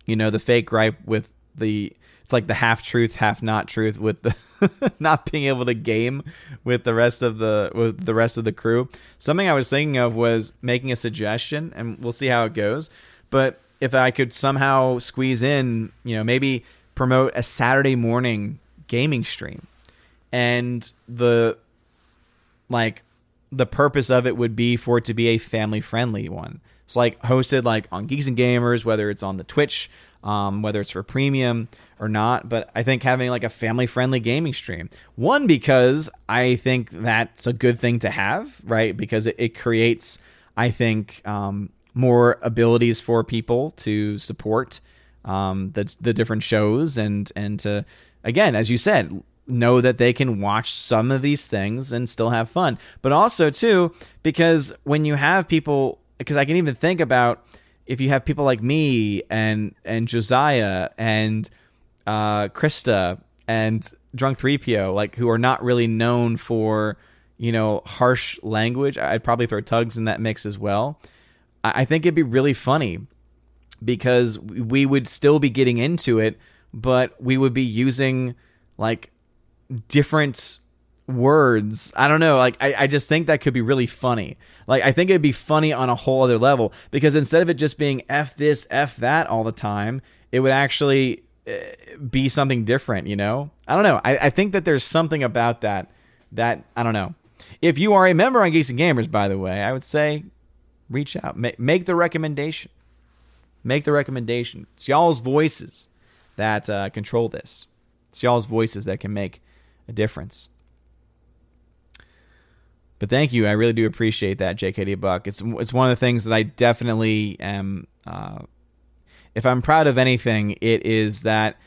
you know, the fake gripe with the, it's like the half truth, half not truth with the not being able to game with the rest of the with the rest of the crew. Something I was thinking of was making a suggestion, and we'll see how it goes. But if I could somehow squeeze in, you know, maybe promote a Saturday morning gaming stream, and the like the purpose of it would be for it to be a family friendly one. It's like hosted like on Geeks and Gamers, whether it's on the Twitch um, whether it's for premium or not. But I think having like a family friendly gaming stream, one, because I think that's a good thing to have, right? Because it, it creates, I think, um, more abilities for people to support um, the, the different shows and, and to, again, as you said, know that they can watch some of these things and still have fun. But also, too, because when you have people, because I can even think about, if you have people like me and and Josiah and uh, Krista and Drunk 3PO, like who are not really known for, you know, harsh language, I'd probably throw Tugs in that mix as well. I, I think it'd be really funny because we would still be getting into it, but we would be using like different words. I don't know. Like, I, I just think that could be really funny. Like, I think it'd be funny on a whole other level because instead of it just being F this, F that all the time, it would actually eh, be something different, you know? I don't know. I, I think that there's something about that that, I don't know. If you are a member on Geeks and Gamers, by the way, I would say reach out, make, make the recommendation. Make the recommendation. It's y'all's voices that uh, control this. It's y'all's voices that can make a difference. But thank you. I really do appreciate that, JKD Buck. It's it's one of the things that I definitely am. Uh, if I'm proud of anything, it is that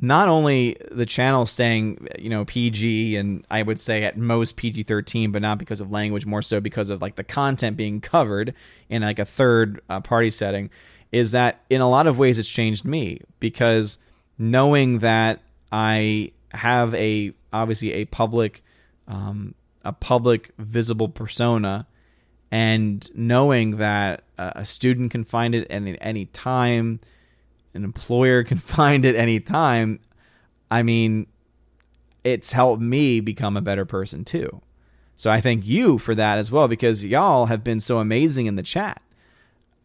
not only the channel staying, you know, PG and I would say at most PG-13, but not because of language, more so because of like the content being covered in like a third uh, party setting, is that in a lot of ways it's changed me because knowing that I have a obviously a public um, a public visible persona and knowing that a student can find it at any time an employer can find it any time i mean it's helped me become a better person too. So i thank you for that as well because y'all have been so amazing in the chat.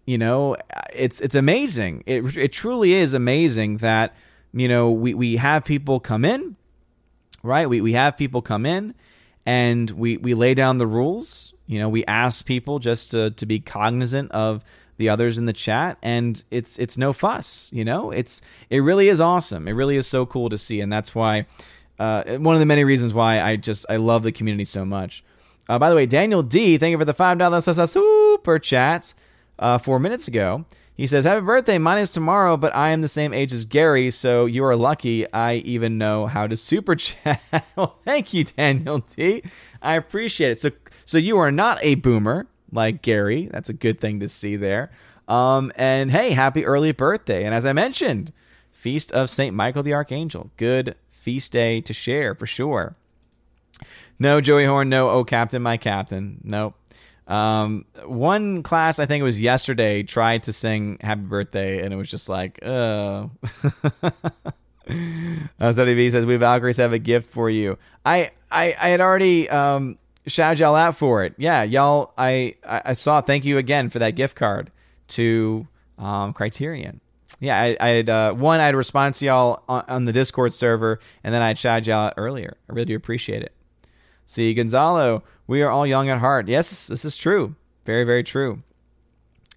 You know it's it's amazing. It, it truly is amazing that you know we, we have people come in right? We, we have people come in and we we lay down the rules. You know, we ask people just to to be cognizant of the others in the chat and it's it's no fuss you know? It's it really is awesome. It really is so cool to see and that's why uh, one of the many reasons why i just i love the community so much. Uh, by the way daniel d thank you for the five dollars super chat uh, four minutes ago he says, Happy birthday. Mine is tomorrow, but I am the same age as Gary, so you are lucky I even know how to super chat. well, thank you, Daniel T. I appreciate it. So, so you are not a boomer like Gary. That's a good thing to see there. Um, and hey, happy early birthday. And as I mentioned, Feast of St. Michael the Archangel. Good feast day to share for sure. No, Joey Horn, no, oh, Captain, my Captain. Nope. Um, one class, I think it was yesterday, tried to sing Happy Birthday, and it was just like, oh. uh, SWB says, We Valkyries have a gift for you. I, I, I had already um, shouted y'all out for it. Yeah, y'all, I, I saw. Thank you again for that gift card to um, Criterion. Yeah, I, I had uh, one. I had responded to y'all on, on, the Discord server, and then I shouted y'all out earlier. I really do appreciate it. See Gonzalo, we are all young at heart. Yes, this is true. Very, very true.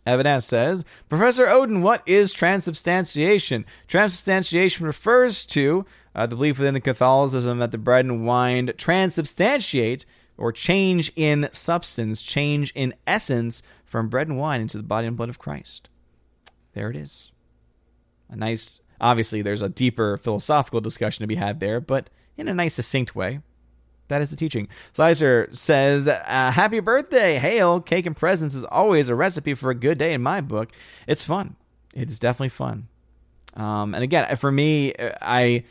Evidence says, Professor Odin, what is transubstantiation? Transubstantiation refers to uh, the belief within the Catholicism that the bread and wine transubstantiate or change in substance, change in essence from bread and wine into the body and blood of Christ. There it is. A nice, obviously, there's a deeper philosophical discussion to be had there, but in a nice, succinct way. That is the teaching. Slicer says, uh, Happy birthday, hail. Cake and presents is always a recipe for a good day in my book. It's fun. It's definitely fun. Um, and again, for me, I,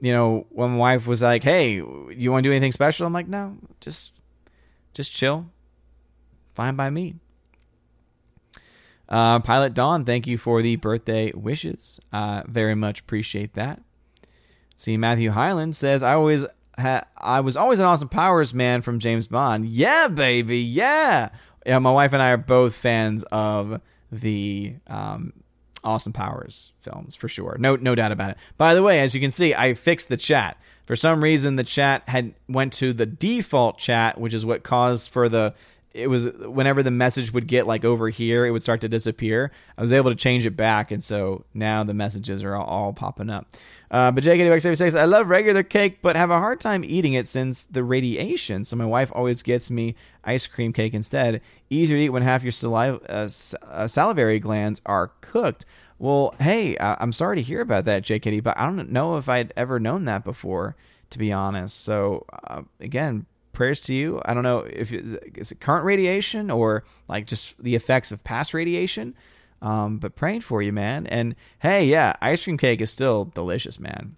you know, when my wife was like, Hey, you want to do anything special? I'm like, No, just, just chill. Fine by me. Uh, Pilot Dawn, thank you for the birthday wishes. Uh, very much appreciate that. See, Matthew Highland says, I always ha- I was always an Austin Powers man from James Bond. Yeah, baby, yeah. Yeah, my wife and I are both fans of the um, Austin Powers films for sure. No, no doubt about it. By the way, as you can see, I fixed the chat. For some reason, the chat had went to the default chat, which is what caused for the it was whenever the message would get like over here, it would start to disappear. I was able to change it back, and so now the messages are all, all popping up. Uh, but JKDX76, I love regular cake, but have a hard time eating it since the radiation. So my wife always gets me ice cream cake instead. Easier to eat when half your saliva, uh, uh, salivary glands are cooked. Well, hey, I'm sorry to hear about that, JKD, but I don't know if I'd ever known that before, to be honest. So uh, again, prayers to you. I don't know if is it current radiation or like just the effects of past radiation. Um, but praying for you, man. And hey, yeah, ice cream cake is still delicious, man.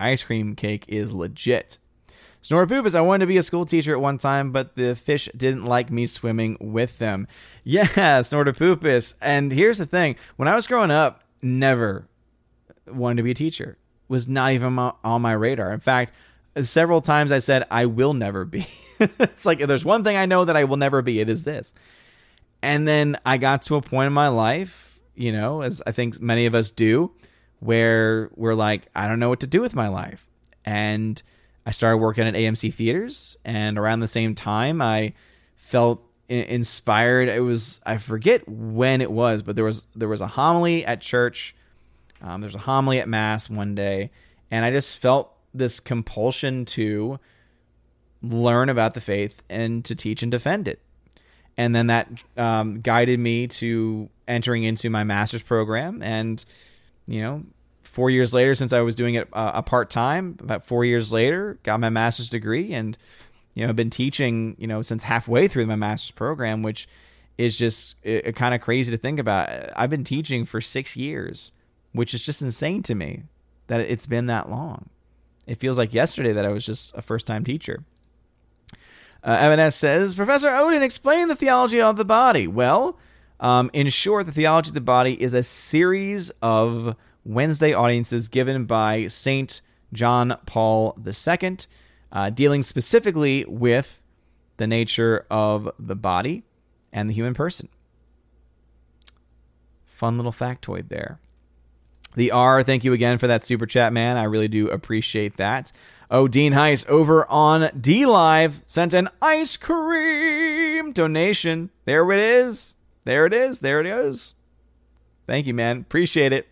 Ice cream cake is legit. Snorpoopus, I wanted to be a school teacher at one time, but the fish didn't like me swimming with them. Yeah, Snorpoopus. And here's the thing when I was growing up, never wanted to be a teacher. Was not even on my radar. In fact, several times I said, I will never be. it's like, there's one thing I know that I will never be, it is this. And then I got to a point in my life, you know, as I think many of us do, where we're like, I don't know what to do with my life. And I started working at AMC theaters, and around the same time, I felt inspired. It was I forget when it was, but there was there was a homily at church. Um, there's a homily at mass one day, and I just felt this compulsion to learn about the faith and to teach and defend it. And then that um, guided me to entering into my master's program. And you know four years later since i was doing it uh, a part-time about four years later got my master's degree and you know i've been teaching you know since halfway through my master's program which is just kind of crazy to think about. I've been teaching for six years which is just insane to me that it's been that long It feels like yesterday that I was just a first time teacher. Uh, says, Professor Odin, explain the theology of the body. Well, um, in short, the theology of the body is a series of Wednesday audiences given by Saint John Paul II, uh, dealing specifically with the nature of the body and the human person. Fun little factoid there. The R, thank you again for that super chat, man. I really do appreciate that. Oh, Dean Heiss over on DLive sent an ice cream donation. There it is. There it is. There it is. Thank you, man. Appreciate it.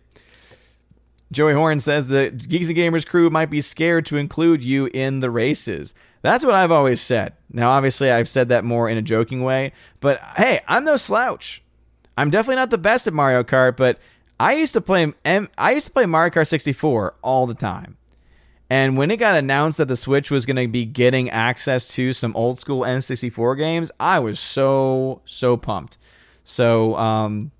Joey Horn says the Geeks and Gamers crew might be scared to include you in the races. That's what I've always said. Now, obviously, I've said that more in a joking way, but hey, I'm no slouch. I'm definitely not the best at Mario Kart, but I used to play I used to play Mario Kart 64 all the time. And when it got announced that the Switch was going to be getting access to some old school N64 games, I was so so pumped. So, um,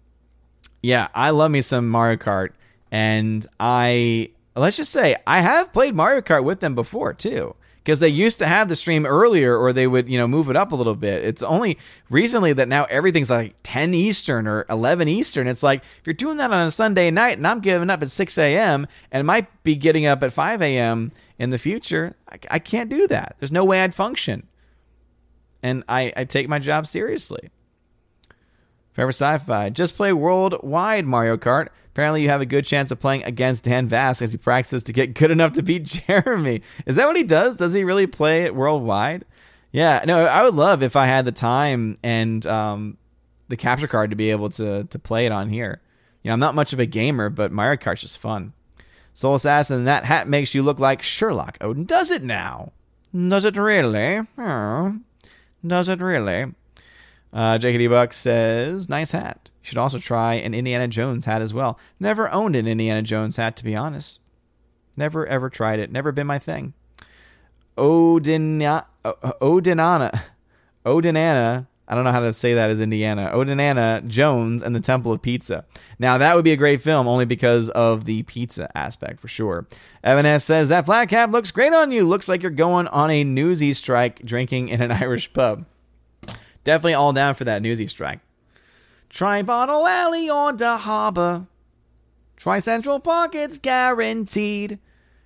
yeah, I love me some Mario Kart, and I let's just say I have played Mario Kart with them before too because they used to have the stream earlier or they would you know move it up a little bit. It's only recently that now everything's like 10 eastern or 11 eastern. It's like if you're doing that on a sunday night and i'm giving up at 6 a.m and might be getting up at 5 a.m in the future I, I, can't do that. There's no way i'd function. And i, I take my job seriously. Forever sci-fi. Just play worldwide mario kart Apparently, you have a good chance of playing against Dan Vasc as he practices to get good enough to beat Jeremy. Is that what he does? Does he really play it worldwide? Yeah, no, I would love if I had the time and um, the capture card to be able to to play it on here. You know, I'm not much of a gamer, but Mario Kart's just fun. Soul Assassin, that hat makes you look like Sherlock Odin. Does it now? Does it really? Oh, does it really? Uh, JKD Buck says, nice hat. Should also try an Indiana Jones hat as well. Never owned an Indiana Jones hat, to be honest. Never ever tried it. Never been my thing. Odina, Odinana, Odinana. I don't know how to say that as Indiana. Odinana Jones and the Temple of Pizza. Now that would be a great film, only because of the pizza aspect for sure. Evan S says that flat cap looks great on you. Looks like you're going on a newsy strike, drinking in an Irish pub. Definitely all down for that newsy strike. Try Bottle Alley or the Harbor. Try Central Park, it's guaranteed.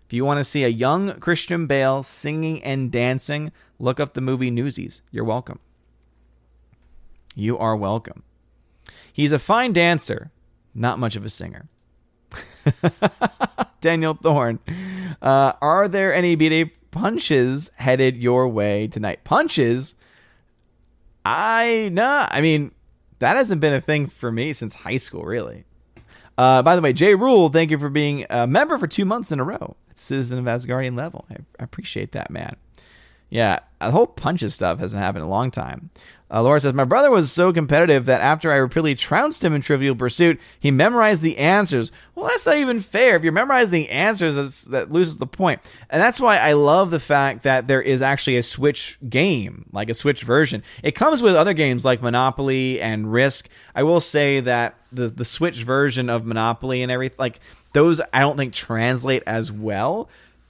If you want to see a young Christian Bale singing and dancing, look up the movie Newsies. You're welcome. You are welcome. He's a fine dancer, not much of a singer. Daniel Thorne. Uh, are there any BD punches headed your way tonight? Punches? I nah. I mean, that hasn't been a thing for me since high school, really. Uh, by the way, Jay Rule, thank you for being a member for two months in a row Citizen of Asgardian level. I, I appreciate that, man. Yeah, the whole punches stuff hasn't happened in a long time. Uh, Laura says, My brother was so competitive that after I repeatedly trounced him in Trivial Pursuit, he memorized the answers. Well, that's not even fair. If you're memorizing the answers, that loses the point. And that's why I love the fact that there is actually a Switch game, like a Switch version. It comes with other games like Monopoly and Risk. I will say that the, the Switch version of Monopoly and everything, like, those I don't think translate as well.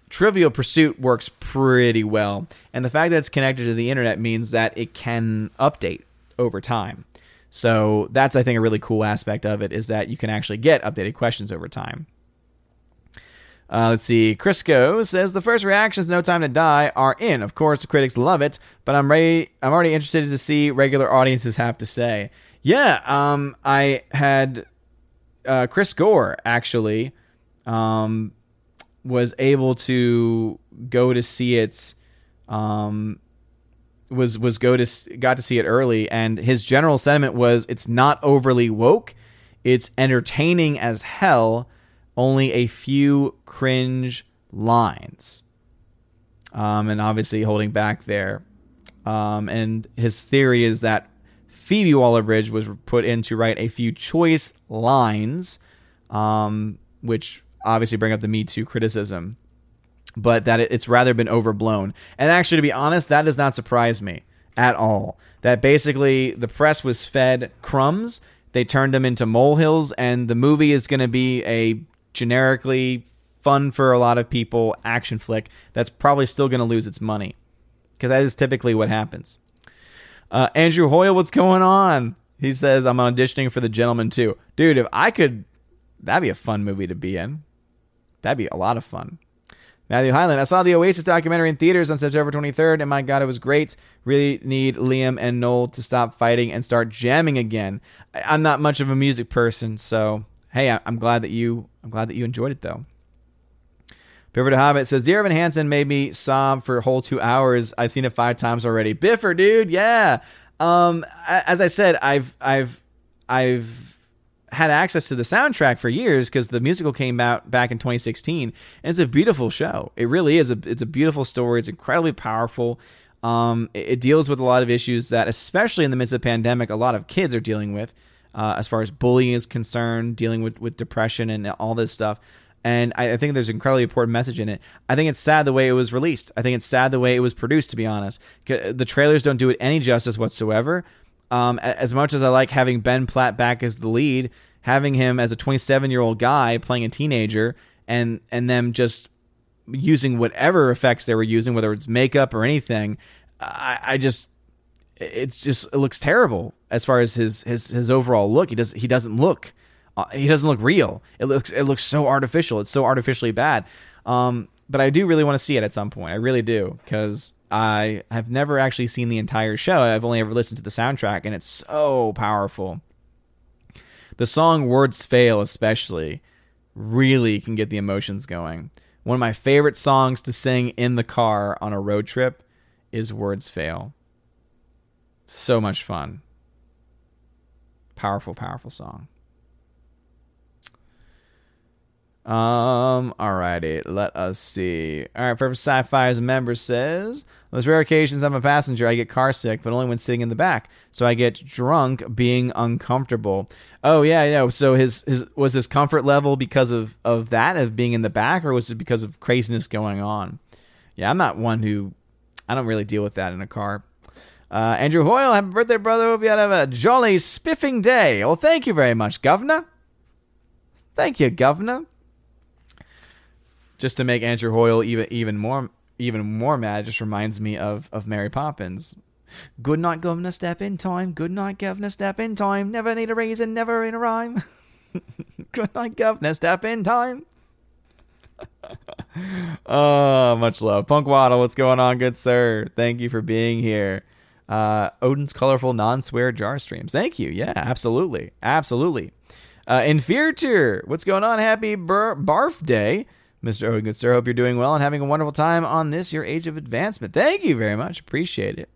Trivial Pursuit works pretty well, and the fact that it's connected to the internet means that it can update over time. So that's I think a really cool aspect of it is that you can actually get updated questions over time. Uh, let's see. Crisco says the first reactions, "No Time to Die," are in. Of course, the critics love it, but I'm ready. I'm already interested to see regular audiences have to say. Yeah, um, I had uh, Chris Gore actually um, was able to go to see it um, was was go to got to see it early and his general sentiment was it's not overly woke. It's entertaining as hell. Only a few cringe lines. Um, and obviously holding back there. Um, and his theory is that phoebe waller-bridge was put in to write a few choice lines um, which obviously bring up the Me Too criticism, but that it's rather been overblown. And actually, to be honest, that does not surprise me at all. That basically the press was fed crumbs, they turned them into molehills, and the movie is going to be a generically fun for a lot of people action flick that's probably still going to lose its money because that is typically what happens. Uh, Andrew Hoyle, what's going on? He says, I'm auditioning for The Gentleman too. Dude, if I could, that'd be a fun movie to be in. That'd be a lot of fun. Matthew Highland, I saw the Oasis documentary in theaters on September 23rd, and my God, it was great. Really need Liam and Noel to stop fighting and start jamming again. I'm not much of a music person, so hey, I'm glad that you, I'm glad that you enjoyed it though. Biffer to Hobbit says, Dear Evan Hansen made me sob for a whole two hours. I've seen it five times already. Biffer, dude, yeah. Um, as I said, I've I've I've had access to the soundtrack for years because the musical came out back in 2016, and it's a beautiful show. It really is. A, it's a beautiful story. It's incredibly powerful. Um, it, it, deals with a lot of issues that, especially in the midst of the pandemic, a lot of kids are dealing with, uh, as far as bullying is concerned, dealing with with depression and all this stuff. And I, I think there's an incredibly important message in it. I think it's sad the way it was released. I think it's sad the way it was produced, to be honest. The trailers don't do it any justice whatsoever. Um, as much as I like having Ben Platt back as the lead, having him as a 27 year old guy playing a teenager, and and them just using whatever effects they were using, whether it's makeup or anything, I, I just it's just it looks terrible as far as his his his overall look. He does he doesn't look uh, he doesn't look real. It looks it looks so artificial. It's so artificially bad. Um, but I do really want to see it at some point. I really do because I have never actually seen the entire show. I've only ever listened to the soundtrack, and it's so powerful. The song "Words Fail," especially, really can get the emotions going. One of my favorite songs to sing in the car on a road trip is "Words Fail." So much fun. Powerful, powerful song. Um, alrighty, let us see. Alright, Perfect Sci-Fi as a member says, on those rare occasions I'm a passenger, I get car sick, but only when sitting in the back. So I get drunk being uncomfortable. Oh yeah, I know. So his his was his comfort level because of of that of being in the back, or was it because of craziness going on? Yeah, I'm not one who I don't really deal with that in a car. Uh, Andrew Hoyle, happy birthday, brother. Hope you have a jolly spiffing day. Well, thank you very much, Governor. Thank you, Governor just to make Andrew Hoyle even even more even more mad, just reminds me of of Mary Poppins. Good night, governor, step in time. Good night, governor, step in time. Never need a reason, never in a rhyme. Good night, governor, step in time. oh, much love. Punk Waddle, what's going on, good sir? Thank you for being here. Uh, Odin's colorful non-swear jar streams. Thank you. Yeah, absolutely, absolutely. Uh, Inferior, what's going on? Happy bar- barf day. Mr. Owen, good sir. Hope you're doing well and having a wonderful time on this, your age of advancement. Thank you very much. Appreciate it.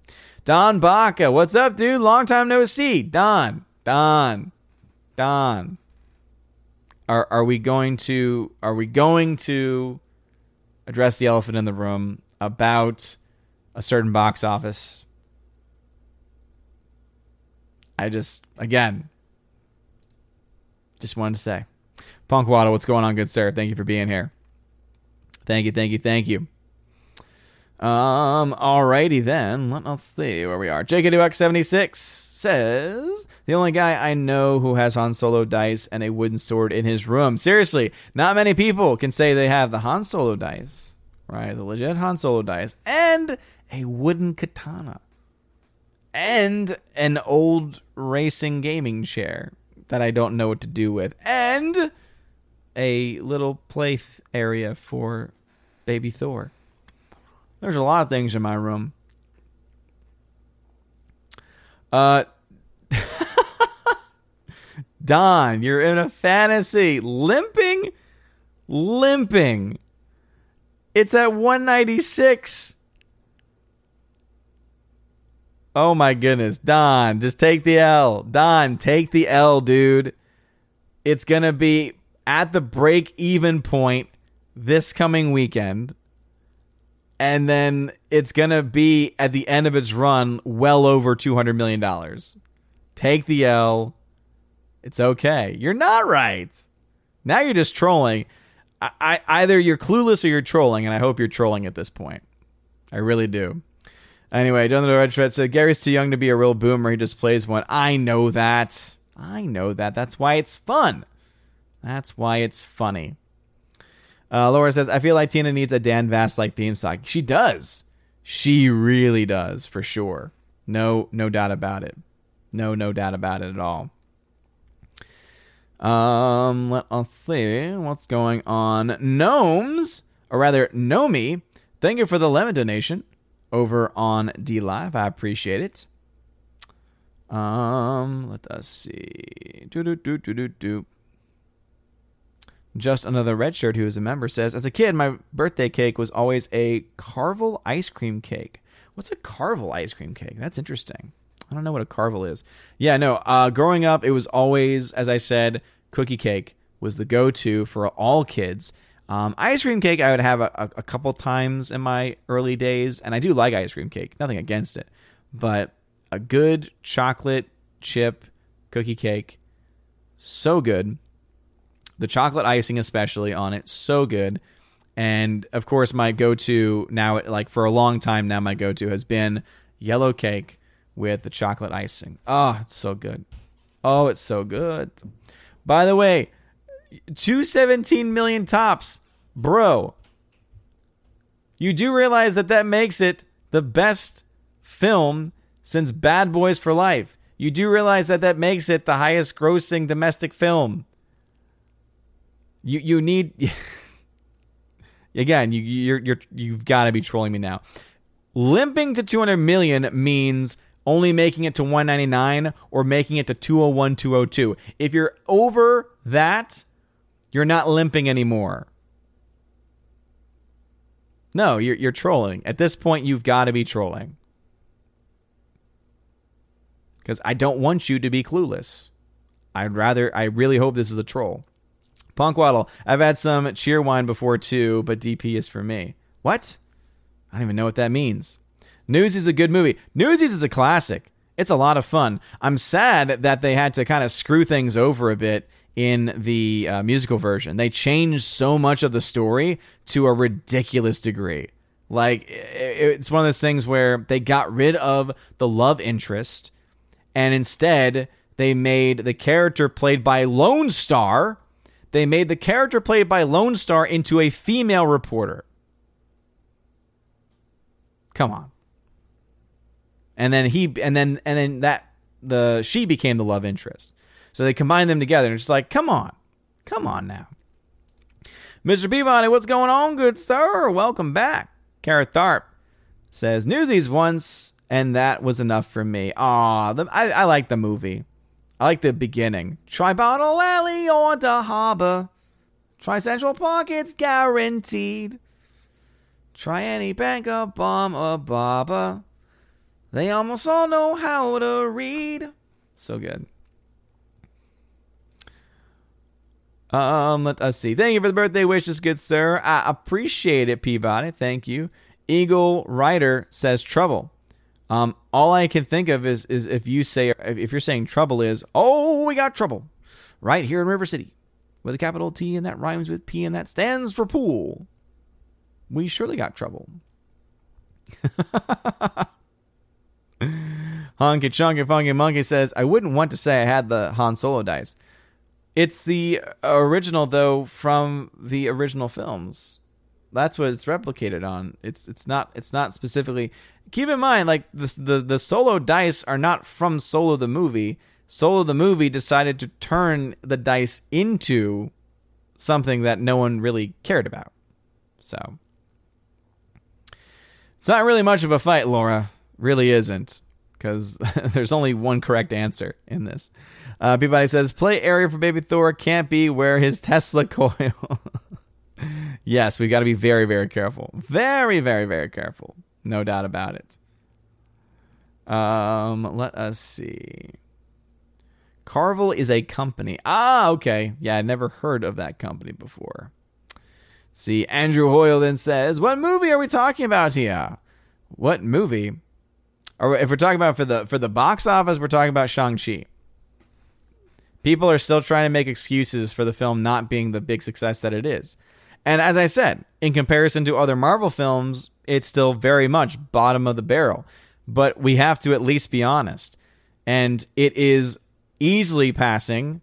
Don Baca, what's up, dude? Long time no see. Don, Don, Don. Are are we going to are we going to address the elephant in the room about a certain box office? I just again just wanted to say. Punk Waddle, what's going on, good sir? Thank you for being here. Thank you, thank you, thank you. Um, alrighty then. Let us see where we are. JK2X76 says the only guy I know who has Han Solo dice and a wooden sword in his room. Seriously, not many people can say they have the Han Solo dice, right? The legit Han Solo dice and a wooden katana and an old racing gaming chair that I don't know what to do with and a little play area for baby Thor. There's a lot of things in my room. Uh Don, you're in a fantasy. Limping? Limping. It's at 196. Oh my goodness. Don, just take the L. Don, take the L, dude. It's going to be at the break even point this coming weekend. And then it's going to be at the end of its run well over $200 million. Take the L. It's okay. You're not right. Now you're just trolling. I, I, either you're clueless or you're trolling, and I hope you're trolling at this point. I really do. Anyway, Jonathan Red Shred said Gary's too young to be a real boomer. He just plays one. I know that. I know that. That's why it's fun. That's why it's funny. Uh, Laura says, I feel like Tina needs a Dan Vasc like theme song. She does. She really does, for sure. No, no doubt about it. No, no doubt about it at all. Um, let us see what's going on. Gnomes, or rather, Nomi, thank you for the lemon donation over on DLive. I appreciate it. Um, let us see. Do do do do do do. Just another red shirt who is a member says, as a kid, my birthday cake was always a Carvel ice cream cake. What's a Carvel ice cream cake? That's interesting. I don't know what a Carvel is. Yeah, no. Uh, growing up, it was always, as I said, cookie cake was the go-to for all kids. Um, ice cream cake, I would have a, a couple times in my early days, and I do like ice cream cake. Nothing against it, but a good chocolate chip cookie cake, so good. The chocolate icing, especially on it, so good. And of course, my go-to now, like for a long time now, my go-to has been yellow cake with the chocolate icing. Oh, it's so good. Oh, it's so good. By the way, 217 million tops. Bro, you do realize that that makes it the best film since Bad Boys for Life. You do realize that that makes it the highest grossing domestic film. You you need again, you you're you're you've got to be trolling me now. Limping to 200 million means only making it to 199 or making it to 201 202. If you're over that, you're not limping anymore. No, you're you're trolling. At this point you've got to be trolling. Cuz I don't want you to be clueless. I'd rather I really hope this is a troll. Punk Waddle, I've had some Cheerwine before too, but DP is for me. What? I don't even know what that means. Newsies is a good movie. Newsies is a classic. It's a lot of fun. I'm sad that they had to kind of screw things over a bit in the uh, musical version. They changed so much of the story to a ridiculous degree. Like it's one of those things where they got rid of the love interest and instead they made the character played by Lone Star they made the character played by Lone Star into a female reporter. Come on. And then he and then and then that the she became the love interest. So they combined them together and it's like, come on. Come on now. Mr. Peabody, what's going on, good sir? Welcome back. Carrot Tharp says Newsies once, and that was enough for me. Aw, I, I like the movie. I like the beginning. Try Bottle Alley or the Harbor. Try Central Park, it's guaranteed. Try any bank, a bomb, a barber. They almost all know how to read. So good. Um, let us see. Thank you for the birthday wishes, good sir. I appreciate it, Peabody. Thank you. Eagle Rider says trouble. Um, all I can think of is is if you say if you're saying trouble is oh we got trouble right here in River City with a capital T and that rhymes with P and that stands for pool. We surely got trouble. Honky Chunky Funky Monkey says, I wouldn't want to say I had the Han Solo dice. It's the original, though, from the original films. That's what it's replicated on. It's it's not it's not specifically. Keep in mind, like the the the solo dice are not from Solo the movie. Solo the movie decided to turn the dice into something that no one really cared about. So it's not really much of a fight, Laura. Really isn't, because there's only one correct answer in this. Uh, Peabody says, "Play area for Baby Thor can't be where his Tesla coil." Yes, we've got to be very, very careful. Very, very, very careful. No doubt about it. Um, let us see. Carvel is a company. Ah, okay. Yeah, I never heard of that company before. See, Andrew Hoyle then says, "What movie are we talking about here? What movie? Or if we're talking about for the for the box office, we're talking about Shang Chi. People are still trying to make excuses for the film not being the big success that it is. And as I said, in comparison to other Marvel films, it's still very much bottom of the barrel. But we have to at least be honest. And it is easily passing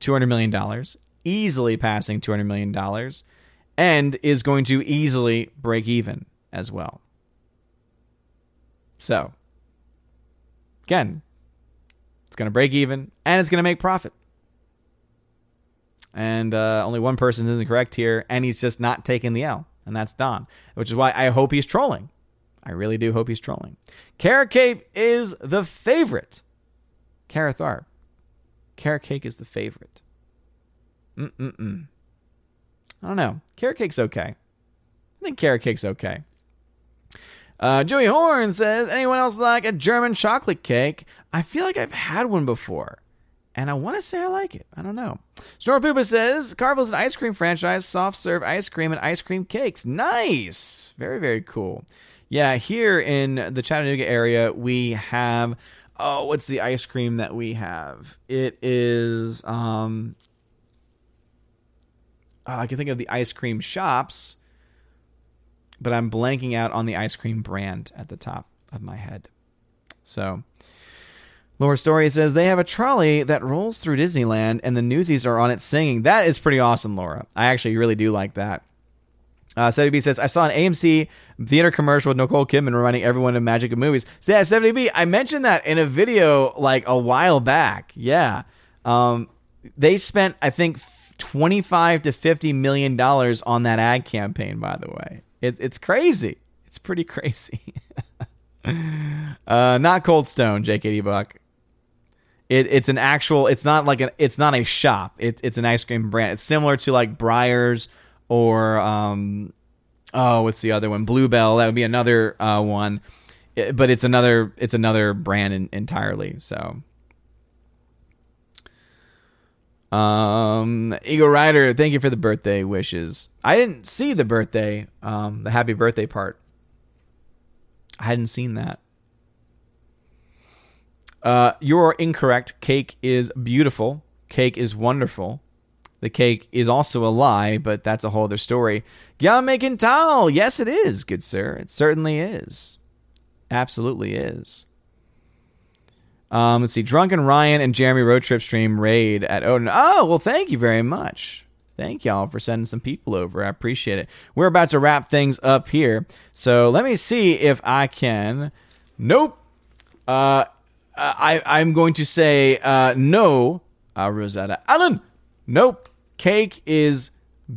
$200 million, easily passing $200 million. and is going to easily break even as well. So, again, it's going to break even and it's going to make profit. And uh, only one person isn't correct here, and he's just not taking the L, and that's Don, which is why I hope he's trolling. I really do hope he's trolling. Carrot Cake is the favorite. Carrot Tharp. Carrot Cake is the favorite. Mm-mm-mm. I don't know. Carrot Cake's okay. I think Carrot Cake's okay. Uh, Joey Horn says, anyone else like a German chocolate cake? I feel like I've had one before, and I want to say I like it. I don't know. Snorpoopa says, Carvel's an ice cream franchise, soft serve ice cream and ice cream cakes. Nice. Very, very cool. Yeah, here in the Chattanooga area, we have, oh, what's the ice cream that we have? It is, um, uh, I can think of the ice cream shops, but I'm blanking out on the ice cream brand at the top of my head. So, Laura Story says they have a trolley that rolls through Disneyland and the newsies are on it singing. That is pretty awesome, Laura. I actually really do like that. Uh, 70B says, I saw an AMC theater commercial with Nicole Kidman reminding everyone of magic of movies. So, yeah, 70B, I mentioned that in a video like a while back. Yeah. Um, they spent, I think, 25 to 50 million dollars on that ad campaign by the way it, it's crazy it's pretty crazy uh, not cold stone jk buck it, it's an actual it's not like an it's not a shop it, it's an ice cream brand it's similar to like Breyers or um oh what's the other one bluebell that would be another uh, one it, but it's another it's another brand in, entirely so um, Eagle Rider, thank you for the birthday wishes. I didn't see the birthday, um, the happy birthday part. I hadn't seen that. Uh, you're incorrect. Cake is beautiful. Cake is wonderful. The cake is also a lie, but that's a whole other story. towel. Yes, it is, good sir. It certainly is. Absolutely is. Um, let's see. Drunken Ryan and Jeremy Road Trip stream raid at Odin. Oh, well, thank you very much. Thank y'all for sending some people over. I appreciate it. We're about to wrap things up here. So let me see if I can. Nope. Uh, I, I'm going to say uh, no, uh, Rosetta Allen. Nope. Cake is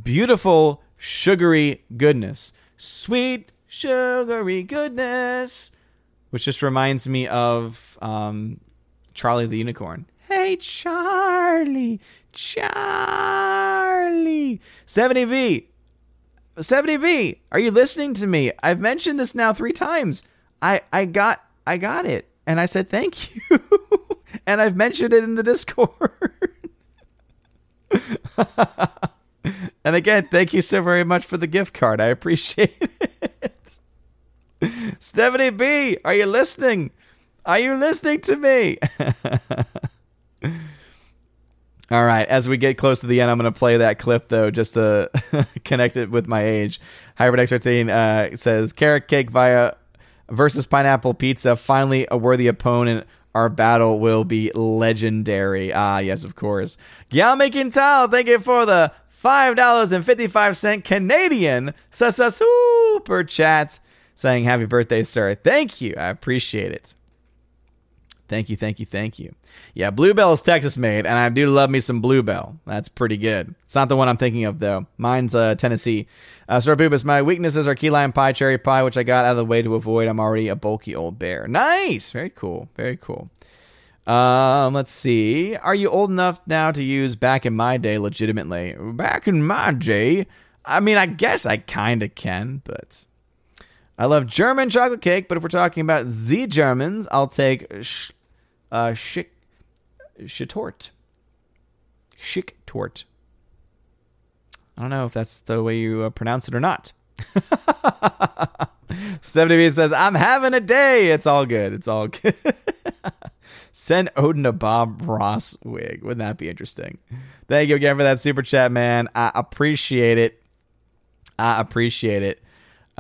beautiful, sugary goodness. Sweet, sugary goodness. Which just reminds me of um, Charlie the Unicorn. Hey, Charlie, Charlie. 70B. 70B, are you listening to me? I've mentioned this now three times. I, I got I got it. And I said thank you. and I've mentioned it in the Discord. and again, thank you so very much for the gift card. I appreciate it. Stephanie B, are you listening? Are you listening to me? All right, as we get close to the end, I'm going to play that clip though, just to connect it with my age. Hybrid X13 uh, says carrot cake via versus pineapple pizza. Finally, a worthy opponent. Our battle will be legendary. Ah, yes, of course. Gyame Quintal, thank you for the five dollars and fifty five cent Canadian super chat, saying happy birthday, sir. Thank you, I appreciate it. Thank you, thank you, thank you. Yeah, Bluebell is Texas made, and I do love me some Bluebell. That's pretty good. It's not the one I'm thinking of, though. Mine's uh, Tennessee. Uh, Sir Boobus, my weaknesses are key lime pie, cherry pie, which I got out of the way to avoid. I'm already a bulky old bear. Nice! Very cool. Very cool. Um, let's see. Are you old enough now to use back in my day legitimately? Back in my day? I mean, I guess I kind of can, but I love German chocolate cake, but if we're talking about the Germans, I'll take uh, Schick, Schittort. I don't know if that's the way you uh, pronounce it or not. Stephanie B says, I'm having a day. It's all good. It's all good. Send Odin a Bob Ross wig. Wouldn't that be interesting? Thank you again for that super chat, man. I appreciate it. I appreciate it.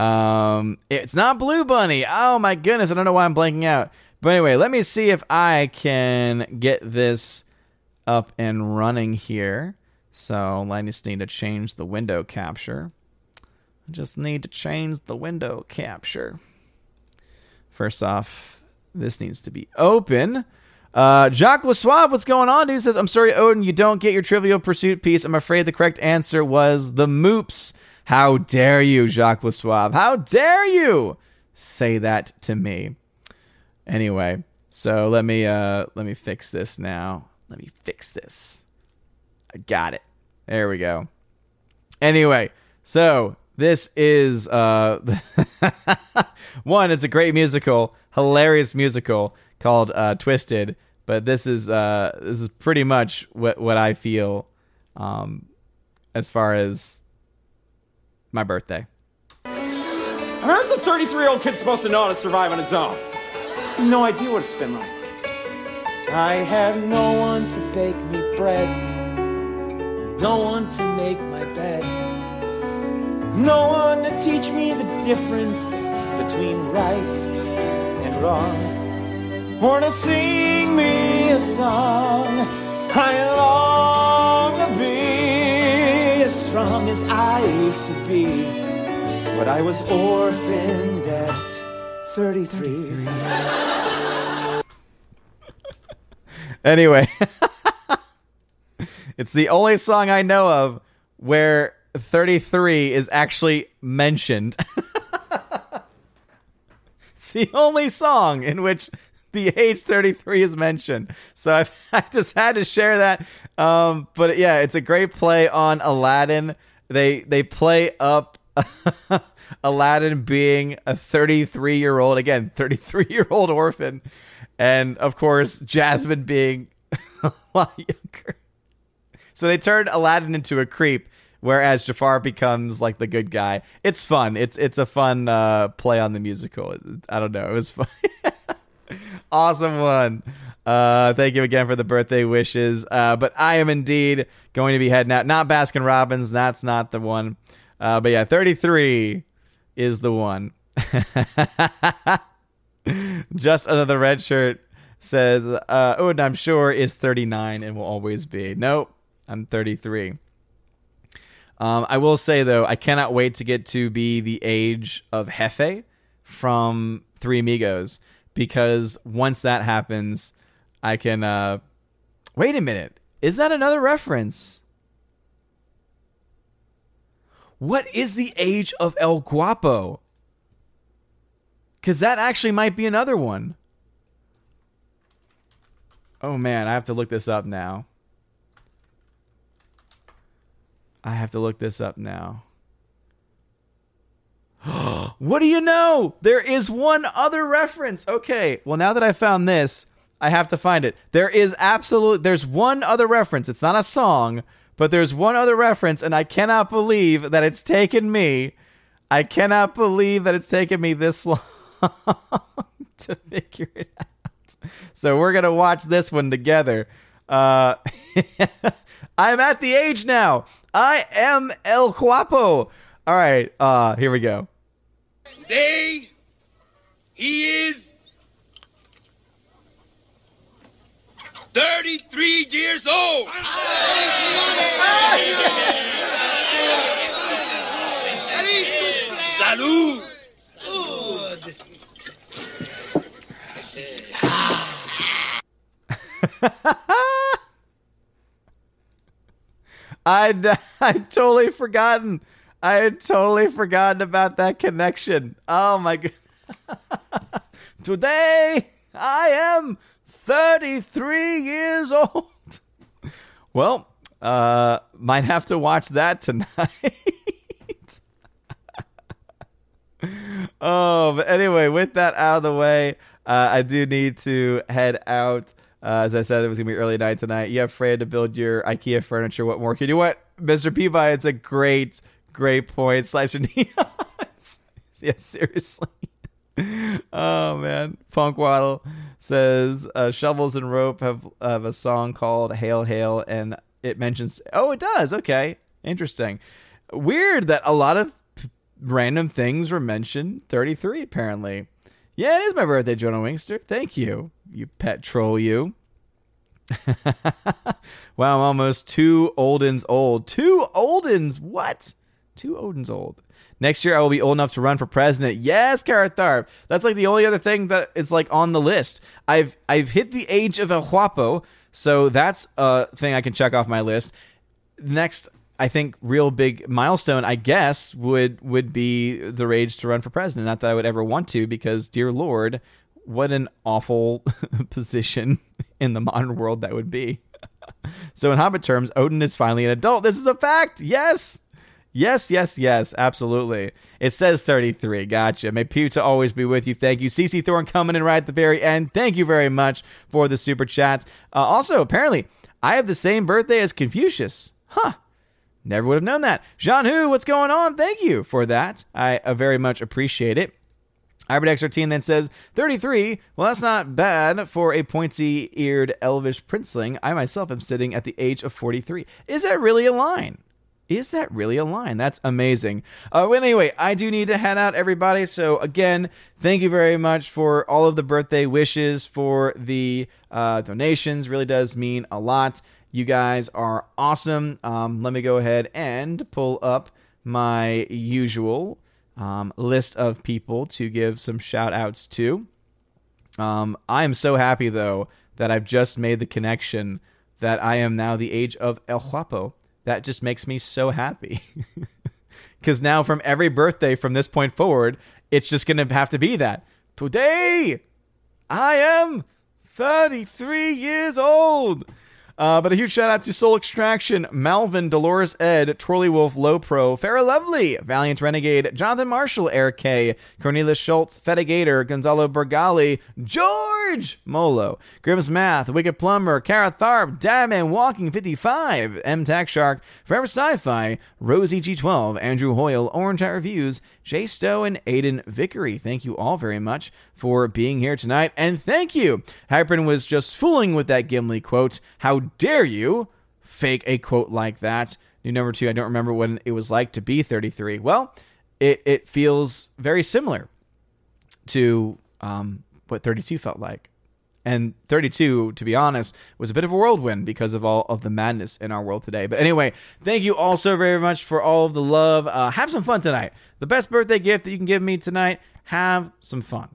Um, it's not Blue Bunny. Oh my goodness, I don't know why I'm blanking out. But anyway, let me see if I can get this up and running here. So I just need to change the window capture. I just need to change the window capture. First off, this needs to be open. Uh, Jacques Suave, what's going on, dude? Says, I'm sorry, Odin, you don't get your Trivial Pursuit piece. I'm afraid the correct answer was the Moops. How dare you, Jacques Suave? How dare you say that to me? Anyway, so let me uh let me fix this now. Let me fix this. I got it. There we go. Anyway, so this is uh one, it's a great musical, hilarious musical called uh Twisted, but this is uh this is pretty much what what I feel um as far as my birthday. How's a 33 year old kid supposed to know how to survive on his own? No idea what it's been like. I had no one to bake me bread, no one to make my bed, no one to teach me the difference between right and wrong, or to sing me a song. I long to be as strong as I used to be, but I was orphaned at 33. Anyway, it's the only song I know of where 33 is actually mentioned. it's the only song in which the age 33 is mentioned. So I've, I just had to share that. Um, but yeah, it's a great play on Aladdin. They they play up Aladdin being a 33 year old again, 33 year old orphan, and of course Jasmine being a lot younger. So they turned Aladdin into a creep, whereas Jafar becomes like the good guy. It's fun. It's it's a fun uh, play on the musical. I don't know. It was fun. awesome one. Uh, thank you again for the birthday wishes. Uh, but I am indeed going to be heading out. Not Baskin Robbins. That's not the one. Uh, but yeah, 33 is the one. Just another red shirt says, uh, and I'm sure is 39 and will always be. Nope, I'm 33. Um, I will say though, I cannot wait to get to be the age of Jefe from Three Amigos because once that happens, I can. Uh, wait a minute, is that another reference? What is the age of El Guapo? Because that actually might be another one. Oh man, I have to look this up now. I have to look this up now. what do you know? There is one other reference. Okay, well now that I found this, I have to find it. There is absolute there's one other reference. It's not a song, but there's one other reference and I cannot believe that it's taken me I cannot believe that it's taken me this long to figure it out. So we're to watch this one together. Uh I'm at the age now. I am El Guapo. All right, uh here we go. Today, he is 33 years old. Salud. I'd I'd totally forgotten. I had totally forgotten about that connection. Oh my god. Today I am 33 years old. Well, uh might have to watch that tonight. oh, but anyway, with that out of the way, uh, I do need to head out. Uh, as I said, it was gonna be early night tonight. You have Freya to build your IKEA furniture. What more can you want, Mister Peabody? It's a great, great point. Slash neons. yeah, seriously. oh man, Punk Waddle says uh, shovels and rope have have a song called "Hail Hail," and it mentions. Oh, it does. Okay, interesting. Weird that a lot of p- random things were mentioned. Thirty three, apparently. Yeah, it is my birthday, Jonah Wingster. Thank you, you pet troll, you. wow, I'm almost two Oldens old. Two Oldens? What? Two Odins old. Next year, I will be old enough to run for president. Yes, Garrett Tharp. That's like the only other thing that it's like on the list. I've I've hit the age of El Guapo, so that's a thing I can check off my list. Next, I think real big milestone, I guess, would would be the rage to run for president. Not that I would ever want to, because dear Lord, what an awful position in the modern world that would be. so in Hobbit terms, Odin is finally an adult. This is a fact. Yes. Yes, yes, yes, absolutely. It says 33. Gotcha. May Pizza always be with you. Thank you. CC Thorne coming in right at the very end. Thank you very much for the super chat. Uh, also, apparently, I have the same birthday as Confucius. Huh. Never would have known that. Jean Hu, what's going on? Thank you for that. I uh, very much appreciate it. Albert then says, 33. Well, that's not bad for a pointy eared elvish princeling. I myself am sitting at the age of 43. Is that really a line? Is that really a line? That's amazing. Uh, well, anyway, I do need to head out, everybody. So, again, thank you very much for all of the birthday wishes, for the uh, donations. Really does mean a lot. You guys are awesome. Um, let me go ahead and pull up my usual um, list of people to give some shout outs to. Um, I am so happy, though, that I've just made the connection that I am now the age of El Guapo. That just makes me so happy. Because now, from every birthday from this point forward, it's just going to have to be that. Today, I am 33 years old. Uh, but a huge shout out to Soul Extraction, Malvin, Dolores Ed, Twirly Wolf, Low Pro, Farrah Lovely, Valiant Renegade, Jonathan Marshall, Eric K, Cornelius Schultz, Fedigator, Gonzalo Bergali, George Molo, Grimm's Math, Wicked Plumber, Kara Tharp, Diamond Walking 55, M Tack Shark, Forever Sci Fi, Rosie G12, Andrew Hoyle, Orange Hat Reviews, Jay Stowe, and Aiden Vickery. Thank you all very much for being here tonight. And thank you. Hypern was just fooling with that Gimli quote. How dare you fake a quote like that? New number two, I don't remember when it was like to be 33. Well, it, it feels very similar to um, what 32 felt like. And 32, to be honest, was a bit of a whirlwind because of all of the madness in our world today. But anyway, thank you all so very much for all of the love. Uh, have some fun tonight. The best birthday gift that you can give me tonight, have some fun.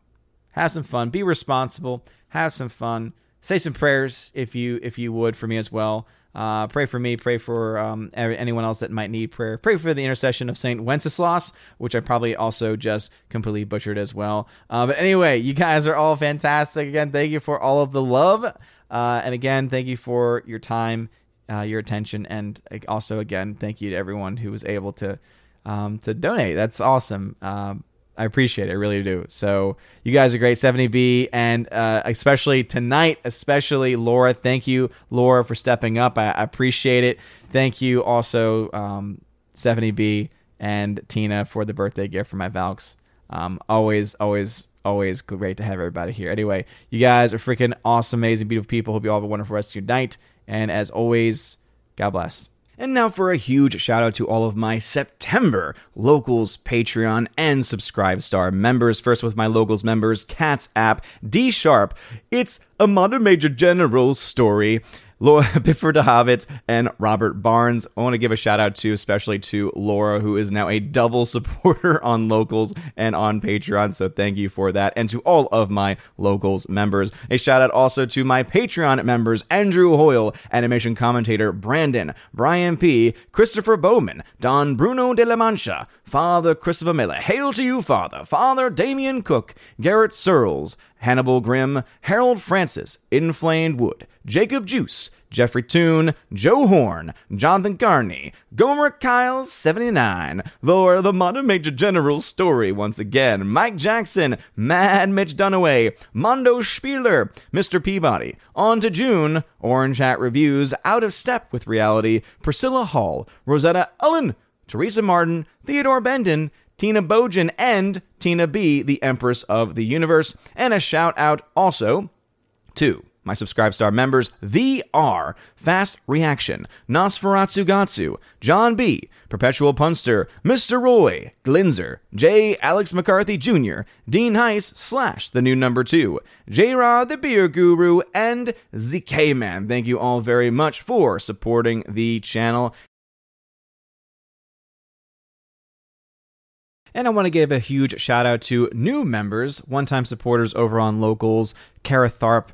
Have some fun. Be responsible. Have some fun. Say some prayers if you if you would for me as well. Uh, pray for me. Pray for um, anyone else that might need prayer. Pray for the intercession of Saint Wenceslas, which I probably also just completely butchered as well. Uh, but anyway, you guys are all fantastic. Again, thank you for all of the love, uh, and again, thank you for your time, uh, your attention, and also again, thank you to everyone who was able to um, to donate. That's awesome. Um, I appreciate it. I really do. So you guys are great, 70B, and uh, especially tonight, especially Laura. Thank you, Laura, for stepping up. I, I appreciate it. Thank you also, um, 70B and Tina for the birthday gift for my Valks. Um, always, always, always great to have everybody here. Anyway, you guys are freaking awesome, amazing, beautiful people. Hope you all have a wonderful rest of your night. And as always, God bless. And now for a huge shout out to all of my September Locals Patreon and SubscribeStar members. First with my Locals members, Cats App, D Sharp. It's a modern major general story. Laura Bifford Hobbit and Robert Barnes. I want to give a shout out to, especially to Laura, who is now a double supporter on Locals and on Patreon. So thank you for that. And to all of my Locals members. A shout out also to my Patreon members Andrew Hoyle, animation commentator Brandon, Brian P., Christopher Bowman, Don Bruno de la Mancha, Father Christopher Miller. Hail to you, Father. Father Damian Cook, Garrett Searles, Hannibal Grimm, Harold Francis, Inflamed Wood, Jacob Juice, Jeffrey Toon, Joe Horn, Jonathan Carney, Gomer Kyle 79, Thor the Modern Major General story once again, Mike Jackson, Mad Mitch Dunaway, Mondo Spieler, Mr. Peabody, On to June, Orange Hat Reviews, Out of Step with Reality, Priscilla Hall, Rosetta Ellen, Teresa Martin, Theodore Bendon, Tina Bojan, and Tina B, the Empress of the Universe. And a shout out also to my SubscribeStar members, The R, Fast Reaction, Nosferatu Gatsu, John B, Perpetual Punster, Mr. Roy, Glinzer, J. Alex McCarthy Jr., Dean Heiss, slash the new number two, J. Rod the Beer Guru, and ZK Man. Thank you all very much for supporting the channel. And I want to give a huge shout out to new members, one time supporters over on locals, Kara Tharp,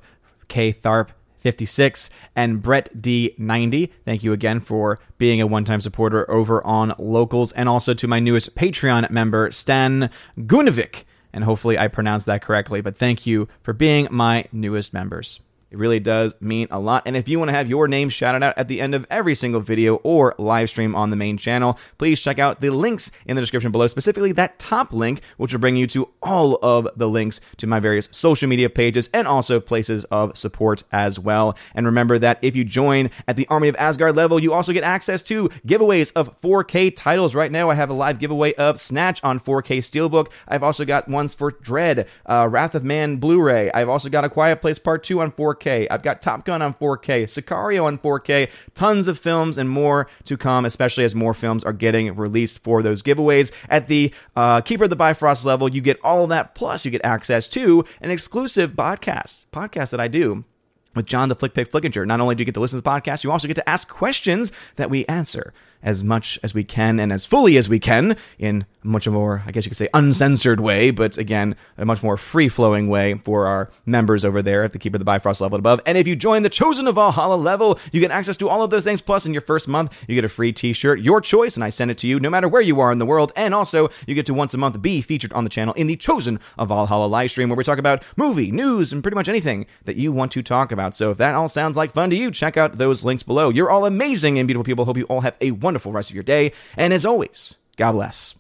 K Tharp, 56 and Brett D90. Thank you again for being a one time supporter over on Locals, and also to my newest Patreon member, Stan Gunovic. And hopefully I pronounced that correctly, but thank you for being my newest members. It really does mean a lot. And if you want to have your name shouted out at the end of every single video or live stream on the main channel, please check out the links in the description below, specifically that top link, which will bring you to all of the links to my various social media pages and also places of support as well. And remember that if you join at the Army of Asgard level, you also get access to giveaways of 4K titles. Right now, I have a live giveaway of Snatch on 4K Steelbook. I've also got ones for Dread, uh, Wrath of Man Blu ray. I've also got A Quiet Place Part 2 on 4K. 4K. I've got Top Gun on 4K, Sicario on 4K, tons of films and more to come, especially as more films are getting released for those giveaways. At the uh, Keeper of the Bifrost level, you get all of that, plus you get access to an exclusive podcast, podcast that I do with John the Flick Pick Flickinger. Not only do you get to listen to the podcast, you also get to ask questions that we answer as much as we can and as fully as we can in much more, I guess you could say, uncensored way, but again, a much more free flowing way for our members over there at the Keeper of the Bifrost level above. And if you join the Chosen of Valhalla level, you get access to all of those things. Plus, in your first month, you get a free t shirt, your choice, and I send it to you no matter where you are in the world. And also, you get to once a month be featured on the channel in the Chosen of Valhalla live stream where we talk about movie, news, and pretty much anything that you want to talk about. So if that all sounds like fun to you, check out those links below. You're all amazing and beautiful people. Hope you all have a wonderful rest of your day. And as always, God bless.